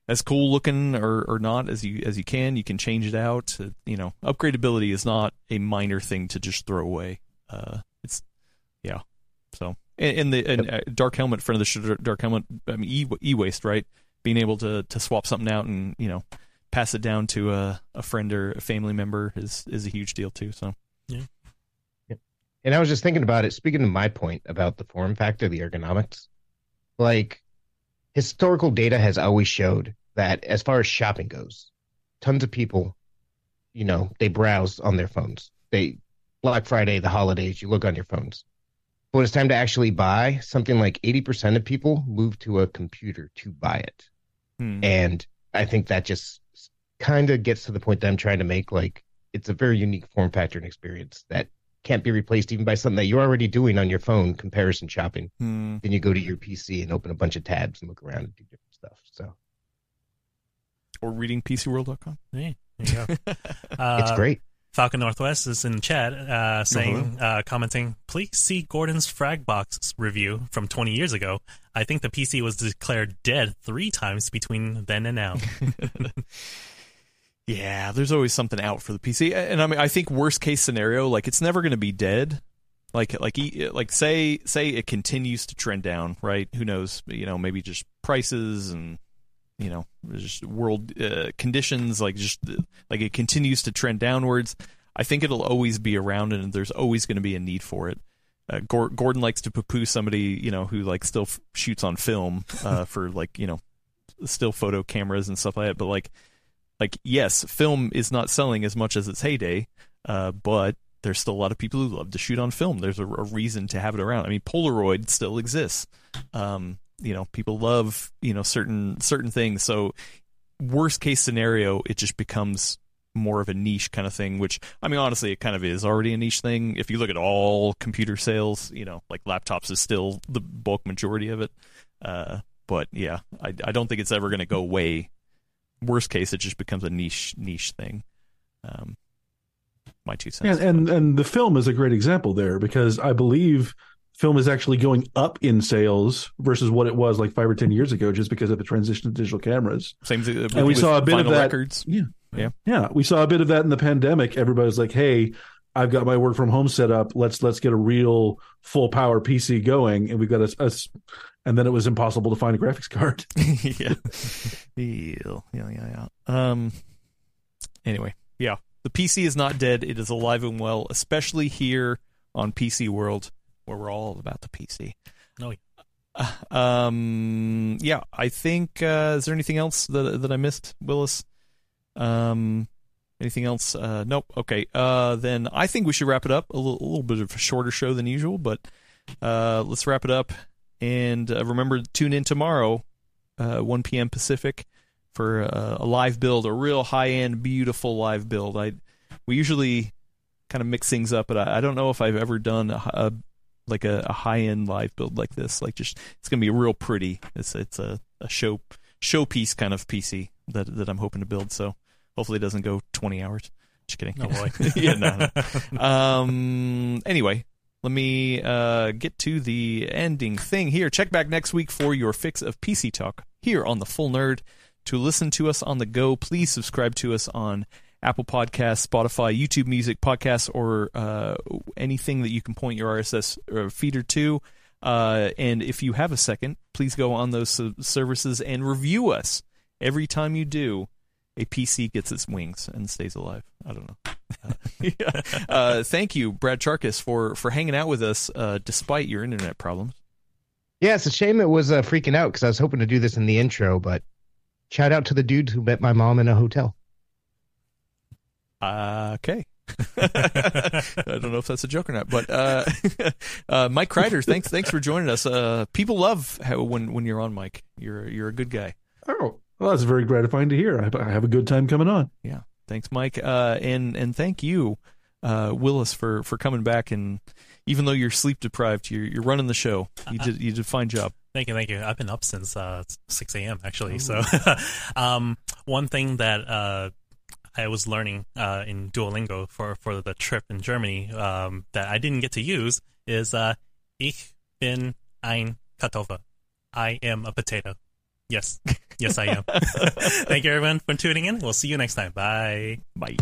as cool looking or, or not as you as you can. You can change it out. Uh, you know upgradability is not a minor thing to just throw away. Uh it's yeah. So and, and the and uh, dark helmet front of the sh- dark helmet i mean e, e-waste right? Being able to to swap something out and you know pass it down to a, a friend or a family member is is a huge deal too so And I was just thinking about it. Speaking to my point about the form factor, the ergonomics, like historical data has always showed that as far as shopping goes, tons of people, you know, they browse on their phones. They Black Friday, the holidays, you look on your phones. But when it's time to actually buy, something like 80% of people move to a computer to buy it. Hmm. And I think that just kind of gets to the point that I'm trying to make. Like, it's a very unique form factor and experience that can't be replaced even by something that you're already doing on your phone, comparison shopping. Hmm. Then you go to your PC and open a bunch of tabs and look around and do different stuff. So or reading PCWorld.com. Hey, there you go. Uh, it's great. Falcon Northwest is in chat uh, saying, uh, commenting, please see Gordon's Fragbox review from 20 years ago. I think the PC was declared dead three times between then and now. Yeah, there's always something out for the PC, and I mean, I think worst case scenario, like it's never going to be dead. Like, like, like, say, say it continues to trend down, right? Who knows? You know, maybe just prices and you know, just world uh, conditions, like just like it continues to trend downwards. I think it'll always be around, and there's always going to be a need for it. Uh, Gor- Gordon likes to poo-poo somebody, you know, who like still f- shoots on film uh, for like you know, still photo cameras and stuff like that. But like, like yes, film is not selling as much as its heyday, uh, but there's still a lot of people who love to shoot on film. There's a, a reason to have it around. I mean, Polaroid still exists. Um, you know, people love you know certain certain things. So worst case scenario, it just becomes more of a niche kind of thing. Which I mean, honestly, it kind of is already a niche thing. If you look at all computer sales, you know, like laptops is still the bulk majority of it. Uh, but yeah, I, I don't think it's ever going to go away. Worst case, it just becomes a niche niche thing. Um, my two cents. And, and and the film is a great example there because I believe film is actually going up in sales versus what it was like five or ten years ago, just because of the transition to digital cameras. Same thing. And we saw a bit of that. Records. Yeah, Yeah. yeah. We saw a bit of that in the pandemic. Everybody's like, "Hey, I've got my work from home set up. Let's let's get a real full power PC going." And we've got a, a and then it was impossible to find a graphics card. yeah. yeah, yeah, yeah, yeah. Um. Anyway, yeah, the PC is not dead. It is alive and well, especially here on PC World, where we're all about the PC. No, Um. Yeah, I think. Uh, is there anything else that that I missed, Willis? Um. Anything else? Uh, nope. Okay. Uh, then I think we should wrap it up. A little, a little bit of a shorter show than usual, but uh, let's wrap it up. And uh, remember, tune in tomorrow, uh, 1 p.m. Pacific, for uh, a live build, a real high-end, beautiful live build. I we usually kind of mix things up, but I, I don't know if I've ever done a, a like a, a high-end live build like this. Like, just it's gonna be real pretty. It's it's a, a show showpiece kind of PC that that I'm hoping to build. So hopefully, it doesn't go 20 hours. Just kidding. no boy. yeah, no, no. Um. Anyway, let me uh, get to the ending thing here. Check back next week for your fix of PC talk here on the Full Nerd. To listen to us on the go, please subscribe to us on Apple Podcasts, Spotify, YouTube Music, Podcasts, or uh, anything that you can point your RSS uh, feeder to. Uh, and if you have a second, please go on those services and review us. Every time you do, a PC gets its wings and stays alive. I don't know. Uh, yeah. uh, thank you, Brad Chacos, for for hanging out with us uh, despite your internet problems. Yeah, it's a shame it was uh, freaking out because I was hoping to do this in the intro, but shout out to the dude who met my mom in a hotel. Uh, okay. I don't know if that's a joke or not, but uh, uh, Mike Crider, thanks thanks for joining us. Uh, people love how, when when you're on, Mike. You're you're a good guy. Oh, well, that's very gratifying to hear. I, I have a good time coming on. Yeah, thanks, Mike. Uh, and and thank you, uh, Willis, for for coming back. And even though you're sleep deprived, you're you're running the show. You did you did a fine job. Thank you, thank you. I've been up since uh, 6 a.m. actually. So, um, one thing that uh, I was learning uh, in Duolingo for, for the trip in Germany um, that I didn't get to use is uh, Ich bin ein Kartoffel. I am a potato. Yes, yes, I am. thank you, everyone, for tuning in. We'll see you next time. Bye. Bye.